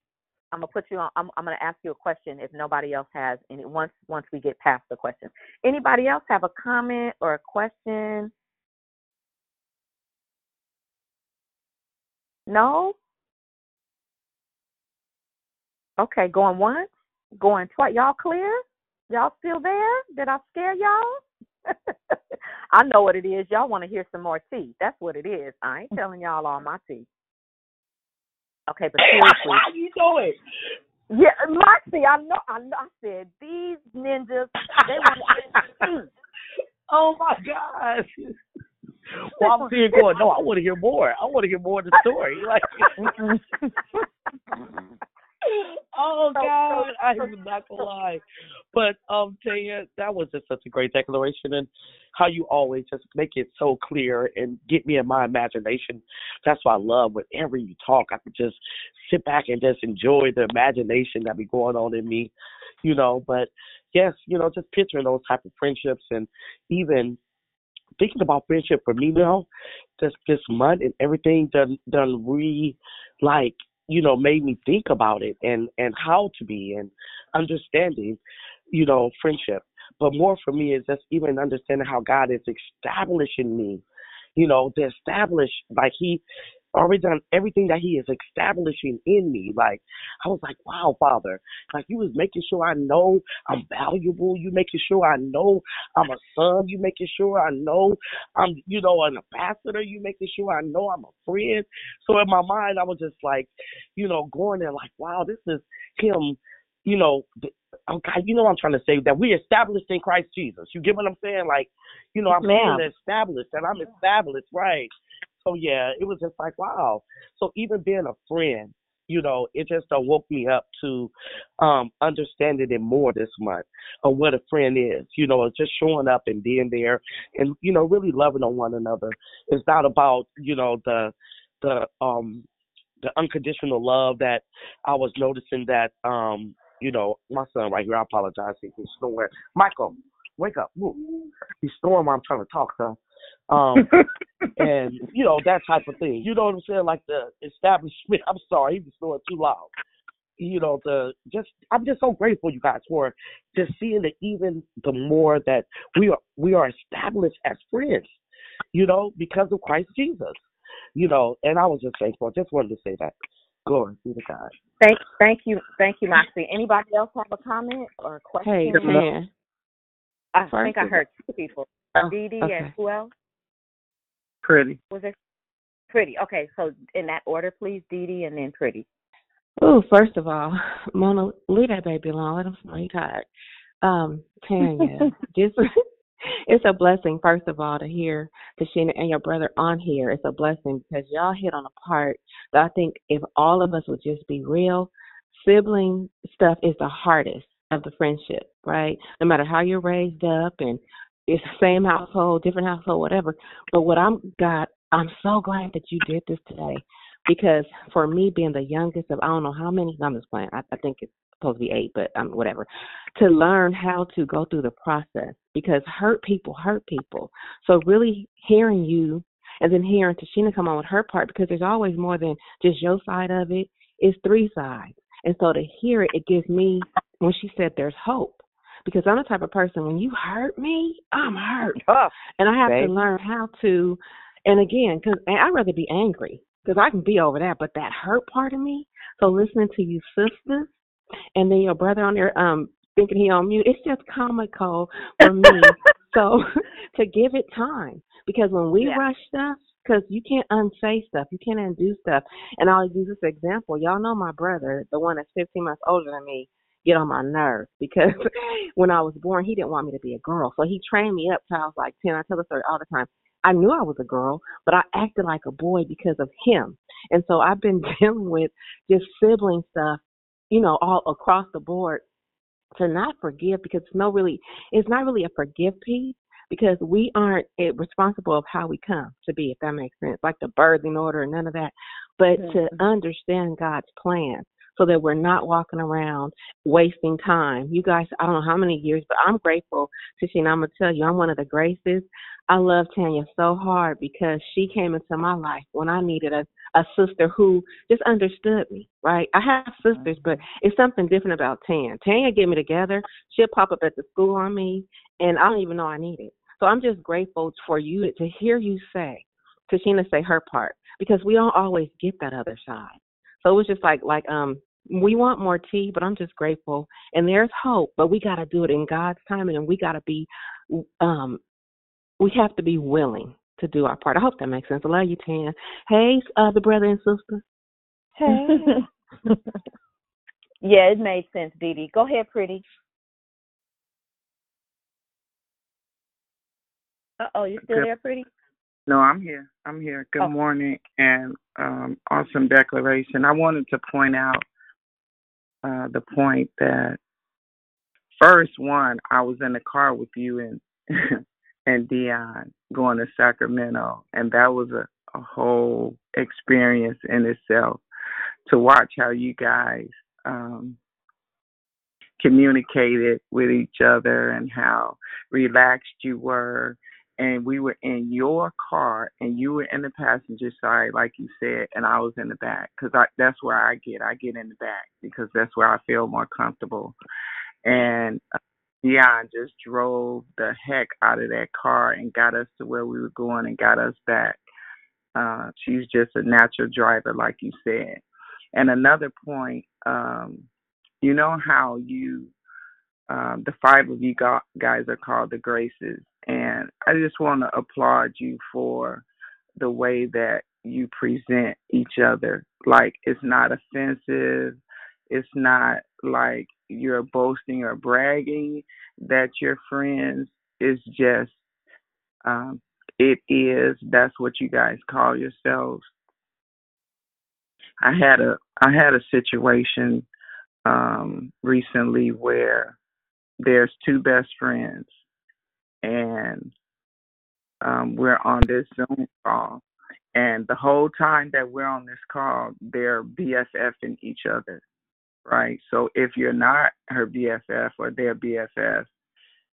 I'm gonna put you on. I'm I'm gonna ask you a question if nobody else has any. Once once we get past the question, anybody else have a comment or a question? No. Okay, going once, going twice. Y'all clear? Y'all still there? Did I scare y'all? (laughs) I know what it is. Y'all want to hear some more tea. That's what it is. I ain't telling y'all all my tea. Okay, but seriously. How you it? Yeah, Moxie, I know, I know. I said these ninjas. They want. (laughs) Oh my gosh. Well, I'm sitting going, no, I want to hear more. I want to hear more of the story. Like, (laughs) (laughs) oh God, I am not gonna lie. But um, Tania, that was just such a great declaration, and how you always just make it so clear and get me in my imagination. That's what I love. Whenever you talk, I could just sit back and just enjoy the imagination that be going on in me, you know. But yes, you know, just picturing those type of friendships and even thinking about friendship for me now, this this month and everything done done re like you know made me think about it and and how to be and understanding you know friendship. But more for me is just even understanding how God is establishing me, you know, to establish like He already done everything that He is establishing in me. Like I was like, wow, Father, like you was making sure I know I'm valuable. You making sure I know I'm a son. You making sure I know I'm, you know, an ambassador. You making sure I know I'm a friend. So in my mind, I was just like, you know, going there like, wow, this is Him. You know, oh God, you know what I'm trying to say that we established in Christ Jesus. You get what I'm saying? Like, you know, I'm feeling established and I'm established, right? So yeah, it was just like wow. So even being a friend, you know, it just uh, woke me up to um understanding it more this month on what a friend is. You know, just showing up and being there and you know really loving on one another. It's not about you know the the um the unconditional love that I was noticing that um you know my son right here. I apologize. He's snoring. Michael, wake up. Move. He's snoring while I'm trying to talk, son. Um, (laughs) and you know that type of thing. You know what I'm saying? Like the establishment. (laughs) I'm sorry, he was snoring too loud. You know the just. I'm just so grateful, you guys, for just seeing that even the more that we are we are established as friends. You know because of Christ Jesus. You know, and I was just thankful. I just wanted to say that. Glory be to God. Thank, thank you, thank you, Moxie. Anybody else have a comment or a question? Hey, Tan. I First think I heard two people. Oh, Dee Dee okay. and who else? Pretty. Was it Pretty? Okay, so in that order, please, Dee Dee and then Pretty. Ooh, first of all, (laughs) Mona, leave that baby alone. Let him sleep. He's tired. Um, Tania, (laughs) just it's a blessing, first of all, to hear Tashina and your brother on here. It's a blessing because y'all hit on a part that I think if all of us would just be real, sibling stuff is the hardest of the friendship, right? No matter how you're raised up and it's the same household, different household, whatever. But what I'm God, I'm so glad that you did this today because for me being the youngest of I don't know how many I'm just playing. I, I think it's supposed to be eight, but um whatever. To learn how to go through the process because hurt people hurt people. So really hearing you and then hearing Tashina come on with her part because there's always more than just your side of it. It's three sides. And so to hear it, it gives me when she said there's hope. Because I'm the type of person when you hurt me, I'm hurt. oh, And I have Babe. to learn how to and again, because I'd rather be angry because I can be over that, but that hurt part of me. So listening to you sisters, and then your brother on there, um, thinking he on mute, it's just comical for me. (laughs) so (laughs) to give it time because when we Yeah. rush stuff, because you can't unsay stuff, you can't undo stuff. And I'll use this example. Y'all know my brother, the one that's 15 months older than me, get on my nerves (laughs) because when I was born, he didn't want me to be a girl. So he trained me up till I was like 10. I tell the story all the time. I knew I was a girl, but I acted like a boy because of him. And so I've been (laughs) dealing with just sibling stuff, you know, all across the board to not forgive because it's no really it's not really a forgive piece because we aren't eh, responsible of how we come to be, if that makes sense. Like the birthing order and none of that. But to understand God's plan. So that we're not walking around wasting time. You guys, I don't know how many years, but I'm grateful to. And I'm gonna tell you, I'm one of the graces. I love Tania so hard because she came into my life when I needed a a sister who just understood me, right? I have sisters, but it's something different about Tania. Tania get me together. She'll pop up at the school on me, and I don't even know I need it. So I'm just grateful for you to, to hear you say, Tashina say her part, because we don't always get that other side. So it was just like like um we want more tea, but I'm just grateful. And there's hope, but we got to do it in God's timing, and we got to be, um, we have to be willing to do our part. I hope that makes sense. I love you, Tan. Hey, uh, the brother and sister. Hey. (laughs) yeah, it made sense, Dee Dee. Go ahead, pretty. Uh oh, you still Good. there, pretty? No, I'm here. I'm here. Good Oh. morning and um, awesome declaration. I wanted to point out uh, the point that first one, I was in the car with you and (laughs) and Dion going to Sacramento, and that was a, a whole experience in itself to watch how you guys um, communicated with each other and how relaxed you were. And we were in your car, and you were in the passenger side, like you said, and I was in the back because that's where I get. I get in the back because that's where I feel more comfortable. And uh, Dion just drove the heck out of that car and got us to where we were going and got us back. Uh, she's just a natural driver, like you said. And another point, um, you know how you, um, the five of you guys are called the Graces, and I just want to applaud you for the way that you present each other. Like it's not offensive. It's not like you're boasting or bragging that you're friends. It's just um, it is. That's what you guys call yourselves. I had a I had a situation um, recently where there's two best friends and um, we're on this Zoom call. And the whole time that we're on this call, they're BFFing each other, right? So if you're not her BFF or their BFF,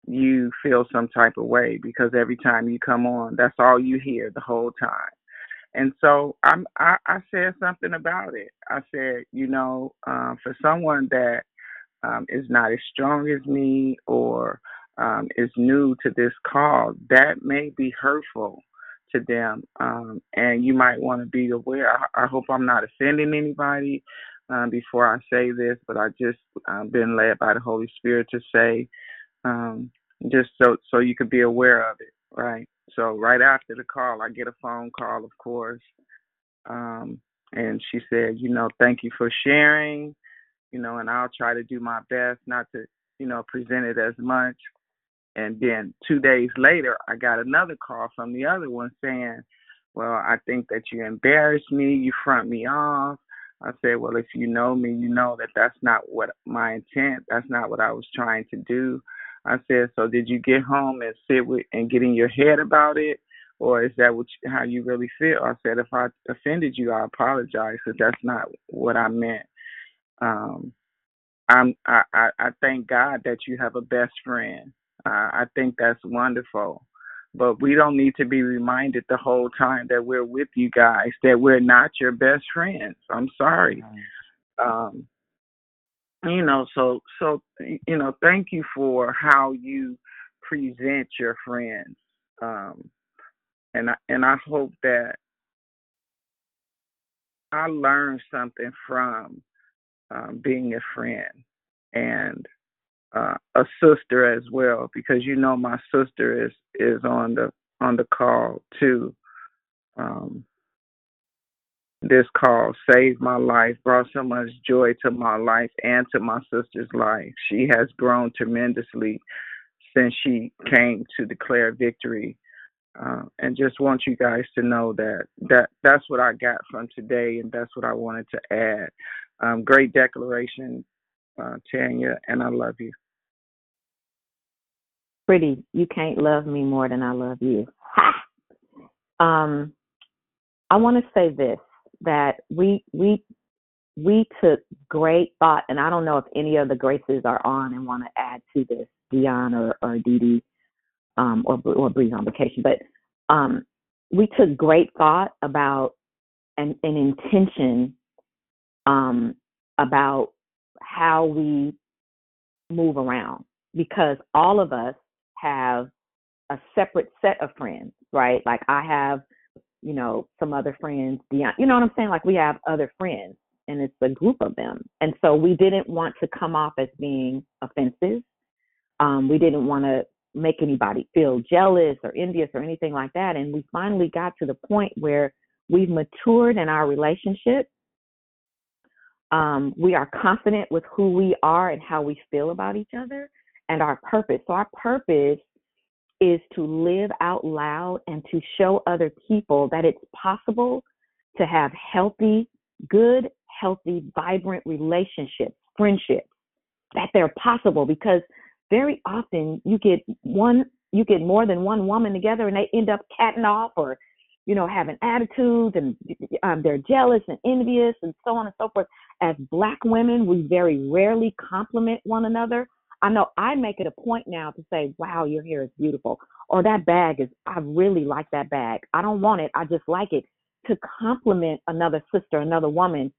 you feel some type of way because every time you come on, that's all you hear the whole time. And so I'm, I, I said something about it. I said, you know, um, for someone that um, is not as strong as me or um, is new to this call, that may be hurtful to them. Um, and you might want to be aware. I, I hope I'm not offending anybody um, before I say this, but I just um, been led by the Holy Spirit to say, um, just so so you could be aware of it, right? So right after the call, I get a phone call, of course, um, and she said, you know, thank you for sharing, you know, and I'll try to do my best not to, you know, present it as much. And then two days later, I got another call from the other one saying, well, I think that you embarrassed me, you front me off. I said, well, if you know me, you know that that's not what my intent. That's not what I was trying to do. I said, so did you get home and sit with and get in your head about it, or is that what you, how you really feel? I said, if I offended you, I apologize, because that's not what I meant. Um, I'm I, I I thank God that you have a best friend. Uh, I think that's wonderful. But we don't need to be reminded the whole time that we're with you guys that we're not your best friends. I'm sorry. Um, you know, so so you know, thank you for how you present your friends. Um, and I and I hope that I learned something from um, being a friend and uh, a sister as well, because you know my sister is is on the on the call too. Um, this call saved my life, brought so much joy to my life and to my sister's life. She has grown tremendously since she came to declare victory. Uh, and just want you guys to know that that that's what I got from today, and that's what I wanted to add. Um, great declaration, uh, Tania, and I love you. Pretty, you can't love me more than I love you. Ha! Um, I want to say this that we we we took great thought, and I don't know if any of the Graces are on and want to add to this, Dion or, or Dee Dee, um, or, or Bree's on vacation, but um, we took great thought about and an intention um, about how we move around because all of us have a separate set of friends, right? Like I have, you know, some other friends, beyond, you know what I'm saying? Like we have other friends and it's a group of them. And so we didn't want to come off as being offensive. Um, we didn't want to make anybody feel jealous or envious or anything like that. And we finally got to the point where we've matured in our relationship. Um, we are confident with who we are and how we feel about each other and our purpose. So, our purpose is to live out loud and to show other people that it's possible to have healthy, good, healthy, vibrant relationships, friendships, that they're possible because very often you get one, you get more than one woman together and they end up catting off or, you know, having attitudes and um, they're jealous and envious and so on and so forth. As Black women, we very rarely compliment one another. I know I make it a point now to say, wow, your hair is beautiful. Or that bag is, I really like that bag. I don't want it, I just like it. To compliment another sister, another woman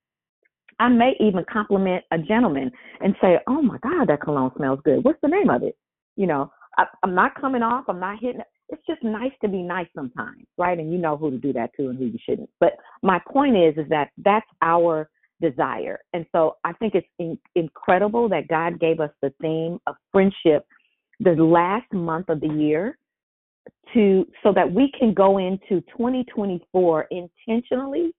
I may even compliment a gentleman and say, "Oh my God, that cologne smells good. What's the name of it?" You know, I, I'm not coming off. I'm not hitting. It's just nice to be nice sometimes, right? And you know who to do that to and who you shouldn't. But my point is, is that that's our desire, and so I think it's in, incredible that God gave us the theme of friendship the last month of the year to so that we can go into 2024 intentionally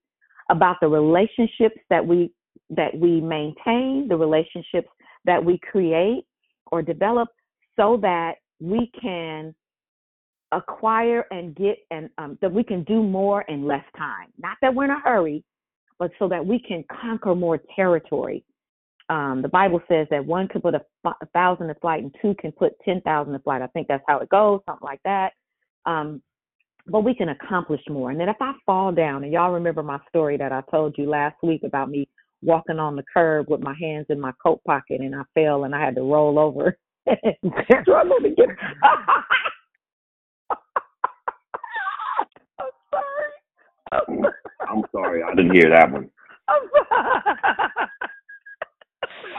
about the relationships that we that we maintain, the relationships that we create or develop so that we can acquire and get and um, that we can do more in less time. Not that we're in a hurry, but so that we can conquer more territory. Um, the Bible says that one can put a, a thousand to flight and two can put 10,000 to flight. I think that's how it goes, something like that. Um, but we can accomplish more. And then if I fall down, and y'all remember my story that I told you last week about me walking on the curb with my hands in my coat pocket and I fell and I had to roll over (laughs) and struggle to get (laughs) I'm sorry. I'm sorry, I didn't hear that one. I'm (laughs)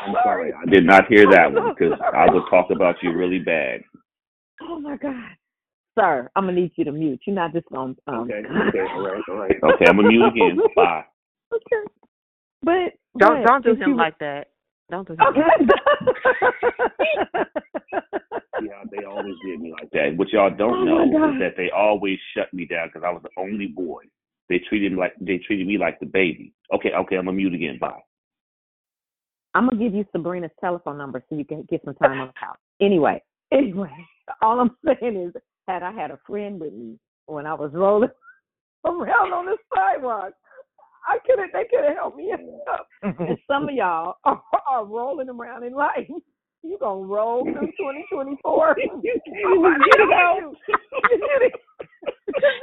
I'm sorry, I did not hear that one because (laughs) I would talk about you really bad. Oh my God. Sir, I'm gonna need you to mute. You're not just gonna um Okay, (laughs) okay, all right, all right. Okay, I'm gonna mute again. Bye. Okay. But Don't but don't do if him you- like that. Don't do him. Yeah, they always did me like that. What y'all don't Oh, know is that they always shut me down because I was the only boy. They treated me like they treated me like the baby. Okay, okay, I'm gonna mute again. Bye. I'm gonna give you Sabrina's telephone number so you can get some time on the couch. Anyway, anyway, all I'm saying is, had I had a friend with me when I was rolling (laughs) around on the sidewalk, I could have. They could have helped me up. and some of y'all (laughs) are, are rolling around in life. You gonna roll through (laughs) 2024? You Get it out.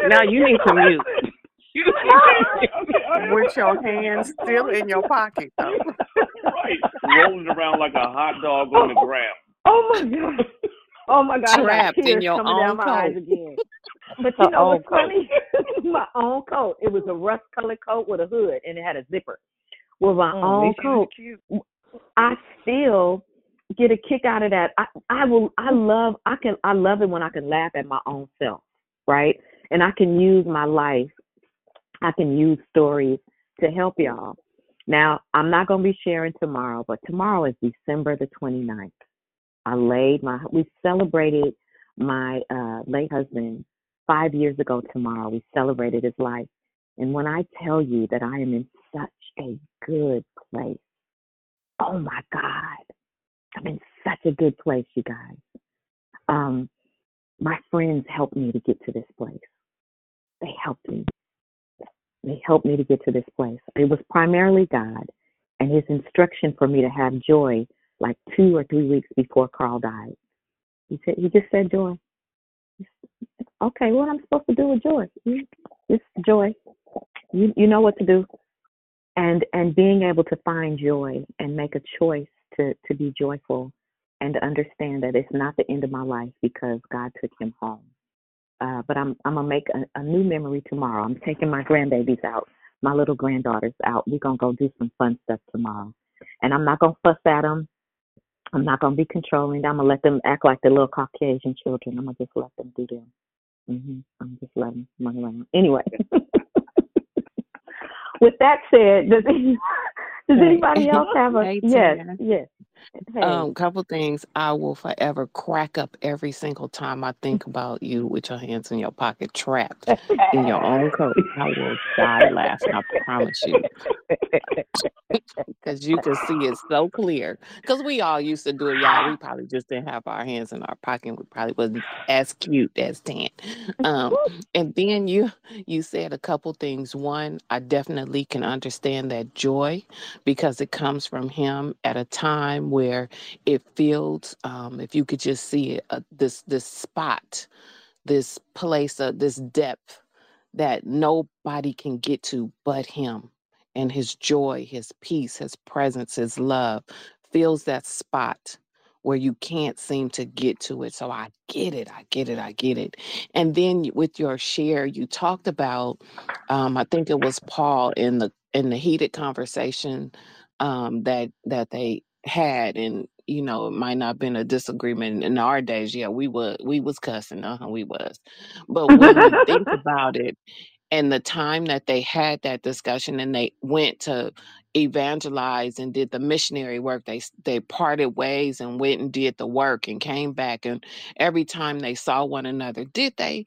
Now you need to mute. (laughs) (laughs) With your hands still in your pocket, though. right, rolling around like a hot dog on the ground. (laughs) Oh my god. Oh my god. I got Trapped in tears your own down my eyes coat. again. But Her you know what's coat. funny? my own coat. It was a rust colored coat with a hood and it had a zipper. With my Mm, own these are coat. I still get a kick out of that. I I will I love I can I love it when I can laugh at my own self, right? And I can use my life. I can use stories to help y'all. Now, I'm not going to be sharing tomorrow, but tomorrow is December the 29th. I laid my we celebrated my uh late husband 5 years ago tomorrow. We celebrated his life. And when I tell you that I am in such a good place. Oh my God. I'm in such a good place, you guys. Um, my friends helped me to get to this place. They helped me. They helped me to get to this place. It was primarily God and his instruction for me to have joy like two or three weeks before Carl died. He said he just said joy. Okay, what I'm supposed to do with joy? It's joy. You you know what to do. and and being able to find joy and make a choice to to be joyful and understand that it's not the end of my life because God took him home. Uh, but I'm I'm gonna make a, a new memory tomorrow. I'm taking my grandbabies out, my little granddaughters out. We're gonna go do some fun stuff tomorrow, and I'm not gonna fuss at them. I'm not gonna be controlling. I'm gonna let them act like the little Caucasian children. I'm gonna just let them do them. hmm I'm just letting them run around. Anyway, (laughs) with that said, does (laughs) does anybody else have a yes? Yes. Hey. Um, couple things. I will forever crack up every single time I think about you with your hands in your pocket, trapped in your own coat. I will die laughing. I promise you, (laughs) because you can see it so clear. Because we all used to do it, y'all. We probably just didn't have our hands in our pocket. We probably wasn't as cute as Tan. Um, and then you you said a couple things. One, I definitely can understand that joy because it comes from him at a time where it feels um, if you could just see it uh, this this spot this place uh, this depth that nobody can get to but him and his joy his peace his presence his love fills that spot where you can't seem to get to it. So i get it i get it i get it. And then with your share you talked about um, i think it was paul in the in the heated conversation um, that that they had and you know it might not have been a disagreement in our days yeah we were we was cussing uh-huh we was. But when you think (laughs) about it and the time that they had that discussion and they went to evangelize and did the missionary work they they parted ways and went and did the work and came back and every time they saw one another did they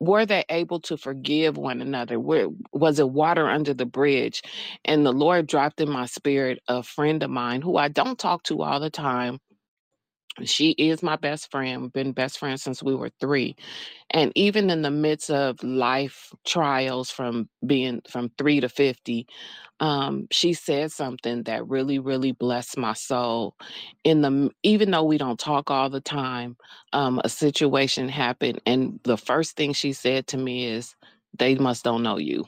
were they able to forgive one another? Where was it water under the bridge? And the lord dropped in my spirit a friend of mine who i don't talk to all the time she is my best friend We've been best friends since we were three and even in the midst of life trials from being from three to 50 um, she said something that really really blessed my soul. In the even though we don't talk all the time um, a situation happened and the first thing she said to me is they must don't know you.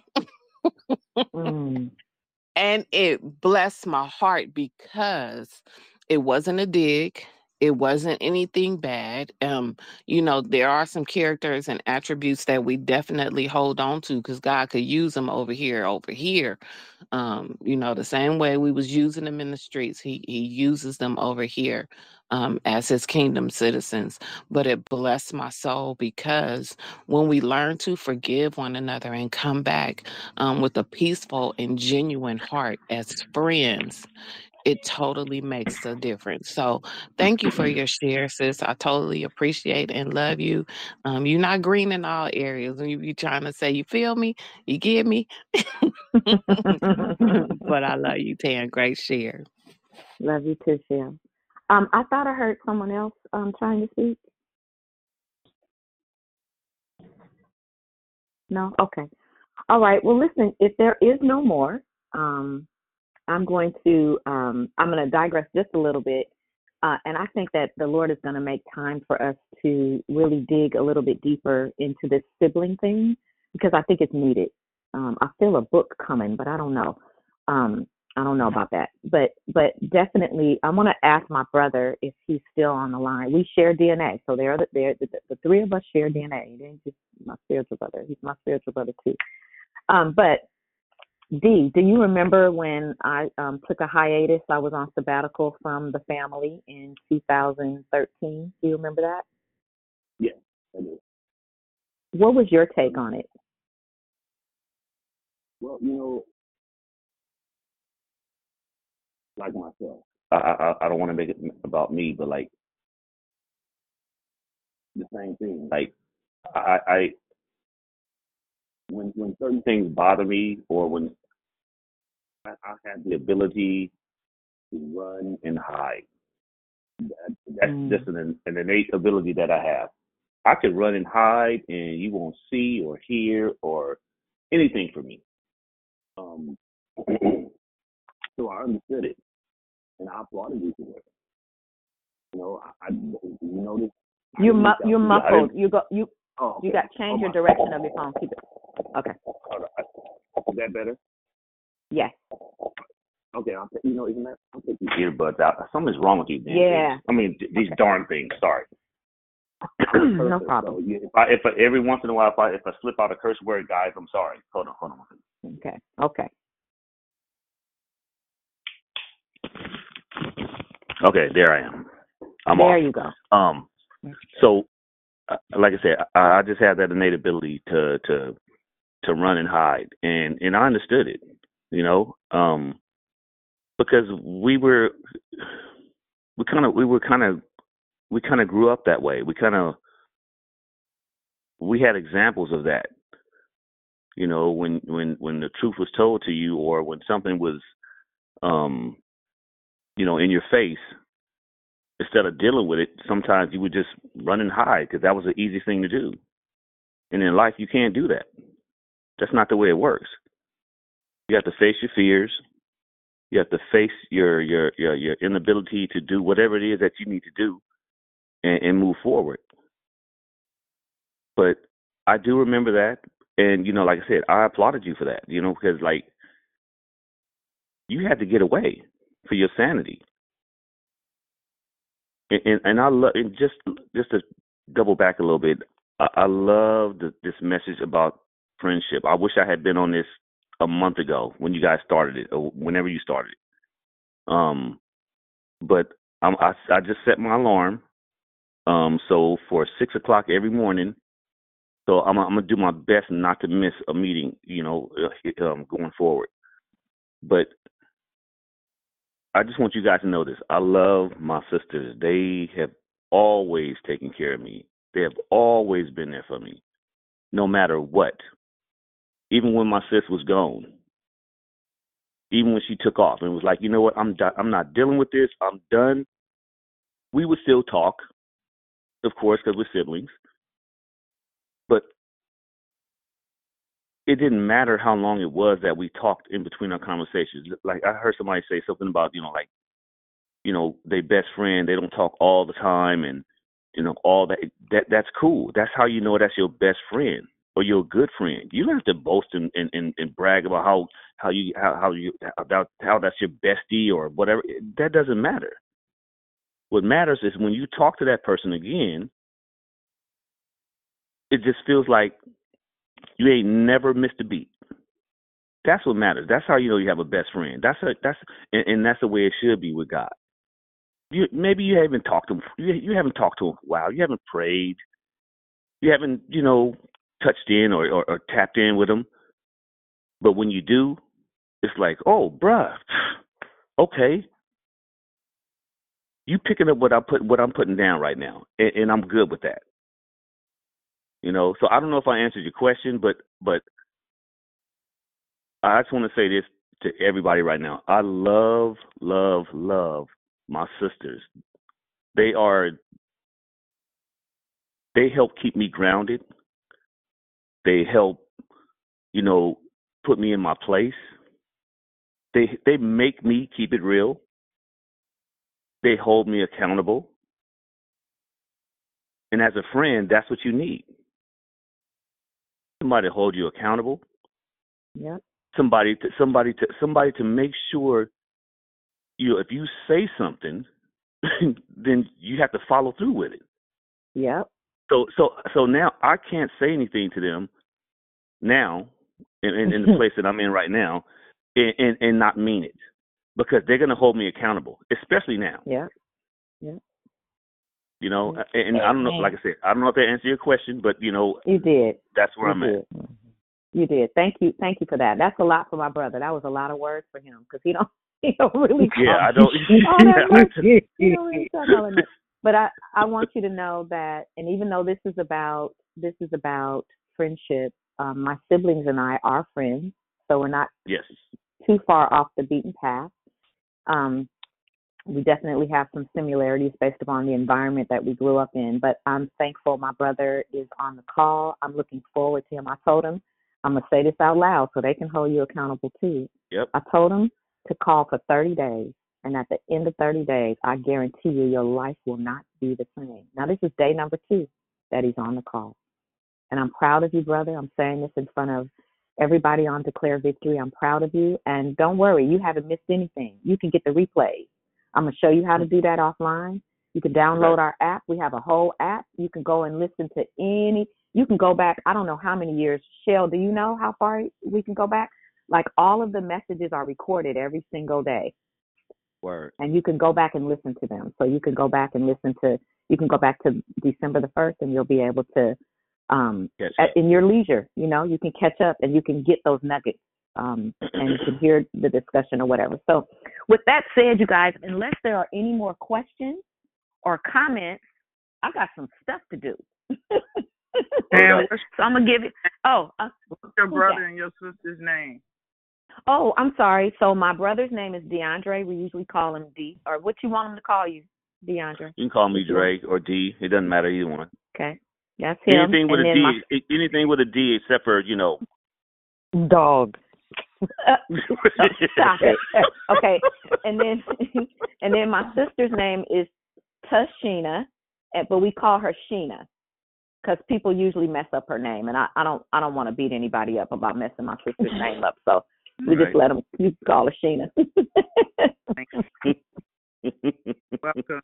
Mm. (laughs) and it blessed my heart because it wasn't a dig it wasn't anything bad um you know there are some characters and attributes that we definitely hold on to because god could use them over here over here um you know the same way we was using them in the streets he he uses them over here um as his kingdom citizens but it blessed my soul because when we learn to forgive one another and come back um, with a peaceful and genuine heart as friends, it totally makes a difference. So, thank you for your share, sis. I totally appreciate and love you. Um, you're not green in all areas. When you be trying to say, you feel me, you get me. (laughs) but I love you, Tan. Great share. Love you too, Shell. Um, I thought I heard someone else um trying to speak. No? Okay. All right. Well, listen, if there is no more, um, I'm going to um, I'm going to digress just a little bit, uh, and I think that the Lord is going to make time for us to really dig a little bit deeper into this sibling thing because I think it's needed. Um, I feel a book coming, but I don't know. Um, I don't know about that, but but definitely, I want to ask my brother if he's still on the line. We share DNA, so there, the, there, the, the three of us share DNA. He didn't just my spiritual brother; he's my spiritual brother too. Um, but D, do you remember when I um, took a hiatus? I was on sabbatical from the family in 2013. Do you remember that? Yeah, I do. What was your take on it? Well, you know, like myself, I I, I don't want to make it about me, but like the same thing. Like I I when when certain things bother me, or when I, I have the ability to run and hide. That, that's Mm. just an, an innate ability that I have. I can run and hide, and you won't see or hear or anything from me. Um, (clears throat) so I understood it, and I applauded you for it. You know, I, I you notice I You mu- you to you. I muffled. You got you Oh, okay. you got change Oh, your direction of your phone. Keep it. Okay. Is that better? Yes. Okay, I'll take, you know, isn't that? I'll take these earbuds out. Something's wrong with you. Yeah. things. I mean, th- these darn things. Sorry. (clears throat) no problem. So, yeah, if I, if I, every once in a while, if I, if I slip out a curse word, guys, I'm sorry. Hold on, hold on. Okay. Okay. Okay, there I am. I'm there off. you go. Um, so, uh, like I said, I, I just have that innate ability to to to run and hide, and and I understood it, you know, um, because we were we kind of we were kind of we kind of grew up that way. We kind of we had examples of that, you know, when when when the truth was told to you, or when something was, um, you know, in your face instead of dealing with it, sometimes you would just run and hide because that was the easy thing to do. And in life, you can't do that. That's not the way it works. You have to face your fears. You have to face your your your, your inability to do whatever it is that you need to do, and, and move forward. But I do remember that, and you know, like I said, I applauded you for that. You know, because like you had to get away for your sanity and and, and I love and just just to double back a little bit, I, I love this message about friendship. I wish I had been on this a month ago when you guys started it, or whenever you started it. Um, but I'm, I I just set my alarm. Um, so for six o'clock every morning. So I'm I'm gonna do my best not to miss a meeting. You know, uh, um, going forward. But I just want you guys to know this. I love my sisters. They have always taken care of me. They have always been there for me, no matter what. Even when my sis was gone, even when she took off and was like, you know what, I'm do- I'm not dealing with this. I'm done. We would still talk, of course, because we're siblings. But it didn't matter how long it was that we talked in between our conversations. Like I heard somebody say something about, you know, like, you know, they best friend, they don't talk all the time and you know, all that that that's cool. That's how you know that's your best friend or your good friend. You don't have to boast and, and, and, and brag about how, how you how, how you about how that's your bestie or whatever. That doesn't matter. What matters is when you talk to that person again, it just feels like you ain't never missed a beat. That's what matters. That's how you know you have a best friend. That's a, that's and, and that's the way it should be with God. You maybe you haven't talked to him. You, you haven't talked to him for a while. You haven't prayed. You haven't you know touched in or, or, or tapped in with them. But when you do, it's like, oh, bruh, (sighs) okay. You picking up what I put what I'm putting down right now, and, and I'm good with that. You know, so I don't know if I answered your question, but but I just want to say this to everybody right now. I love, love, love my sisters. They are they help keep me grounded. They help, you know, put me in my place. They they make me keep it real. They hold me accountable. And as a friend, that's what you need. Somebody to hold you accountable. Yep. Somebody to somebody to somebody to make sure you know, if you say something, (laughs) then you have to follow through with it. Yep. So so so now I can't say anything to them now in, in, in the (laughs) place that I'm in right now and, and, and not mean it. Because they're gonna hold me accountable, especially now. Yeah. Yeah. You know, and I don't know like I said, I don't know if that answered your question, but you know You did. that's where You I'm did. at. You did. Thank you. Thank you for that. That's a lot for my brother. That was a lot of words for him because he don't (laughs) he don't really Yeah, I don't all (laughs) yeah, He don't really talk all that much. But I I want you to know that, and even though this is about this is about friendship, um, my siblings and I are friends, so we're not Yes. too far off the beaten path. Um, we definitely have some similarities based upon the environment that we grew up in. But I'm thankful my brother is on the call. I'm looking forward to him. I told him I'm gonna say this out loud so they can hold you accountable too. Yep. I told him to call for 30 days, and at the end of 30 days, I guarantee you your life will not be the same. Now this is day number two that he's on the call, and I'm proud of you, brother. I'm saying this in front of everybody on Declare Victory. I'm proud of you. And don't worry, you haven't missed anything. You can get the replays. I'm going to show you how to do that offline. You can download our app. We have a whole app. You can go and listen to any, you can go back, I don't know how many years. Shell, do you know how far we can go back? Like all of the messages are recorded every single day Word. and you can go back and listen to them. So you can go back and listen to you can go back to December the first and you'll be able to um at, in your leisure, you know, you can catch up and you can get those nuggets. Um and you can hear the discussion or whatever. So with that said, you guys, unless there are any more questions or comments, I got some stuff to do. And (laughs) so I'm gonna give it oh uh, What's your brother that? and your sister's name? Oh, I'm sorry. So my brother's name is DeAndre. We usually call him D. Or what you want him to call you, DeAndre? You can call me Dre or D. It doesn't matter either one. Okay, that's him. Anything with and a then D, my anything with a D, except for you know. Dog. Uh, stop it. Okay, and then (laughs) and then my sister's name is Tashina, but we call her Sheena because people usually mess up her name, and I, I don't I don't want to beat anybody up about messing my sister's name up, so we just let them you call her Sheena. Welcome.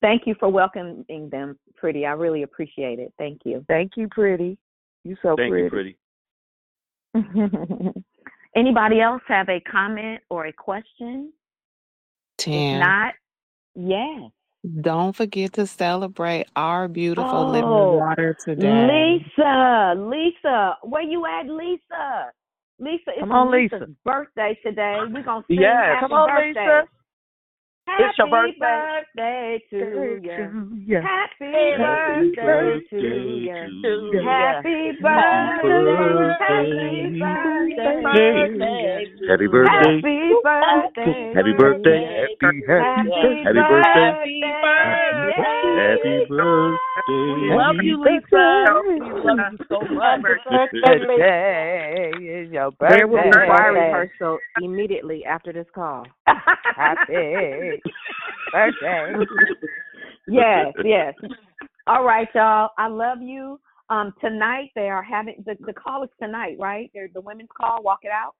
Thank you for welcoming them, pretty. I really appreciate it. Thank you. Thank you, pretty. You so Thank pretty. you, pretty. (laughs) Anybody else have a comment or a question? If not, yes. don't forget to celebrate our beautiful living Oh, water today. Lisa, Lisa, where you at, Lisa? Lisa, it's Come on, Lisa's Lisa. birthday today. We're gonna sing Yeah, happy come on, birthday. Lisa. Happy It's your birthday. Happy birthday to you. Yeah. Happy birthday. Happy birthday to birthday you. to you. Happy birthday. Happy birthday. Happy birthday. Happy birthday. Happy birthday. Happy birthday. Happy birthday. Happy birthday. Happy birthday. Happy birthday. Love you, Lisa. We love you so much. Today is your There will be birthday. choir rehearsal immediately after this call. (laughs) Happy birthday. (laughs) yes, yes. All right, y'all. I love you. Um, tonight they are having the the call is tonight, right? There's the women's call. Walk it out.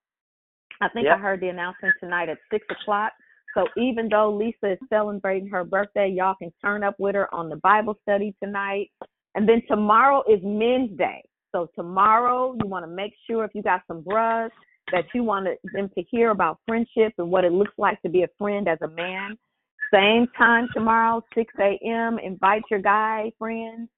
I think I heard the announcement tonight at six o'clock. So even though Lisa is celebrating her birthday, y'all can turn up with her on the Bible study tonight. And then tomorrow is Men's Day. So tomorrow you want to make sure if you got some bros that you wanted them to hear about friendship and what it looks like to be a friend as a man. Same time tomorrow, 6 a.m. Invite your guy friends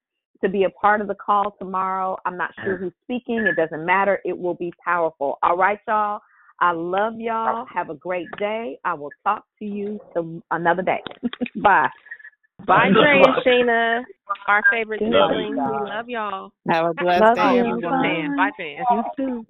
to be a part of the call tomorrow. I'm not sure who's speaking. It doesn't matter. It will be powerful. All right, y'all. I love y'all. Have a great day. I will talk to you some another day. (laughs) Bye. Bye, Dre and Sheena, our favorite Good siblings. We love y'all. Have a blessed Love day, you. everyone. Bye. Bye, fans. You too.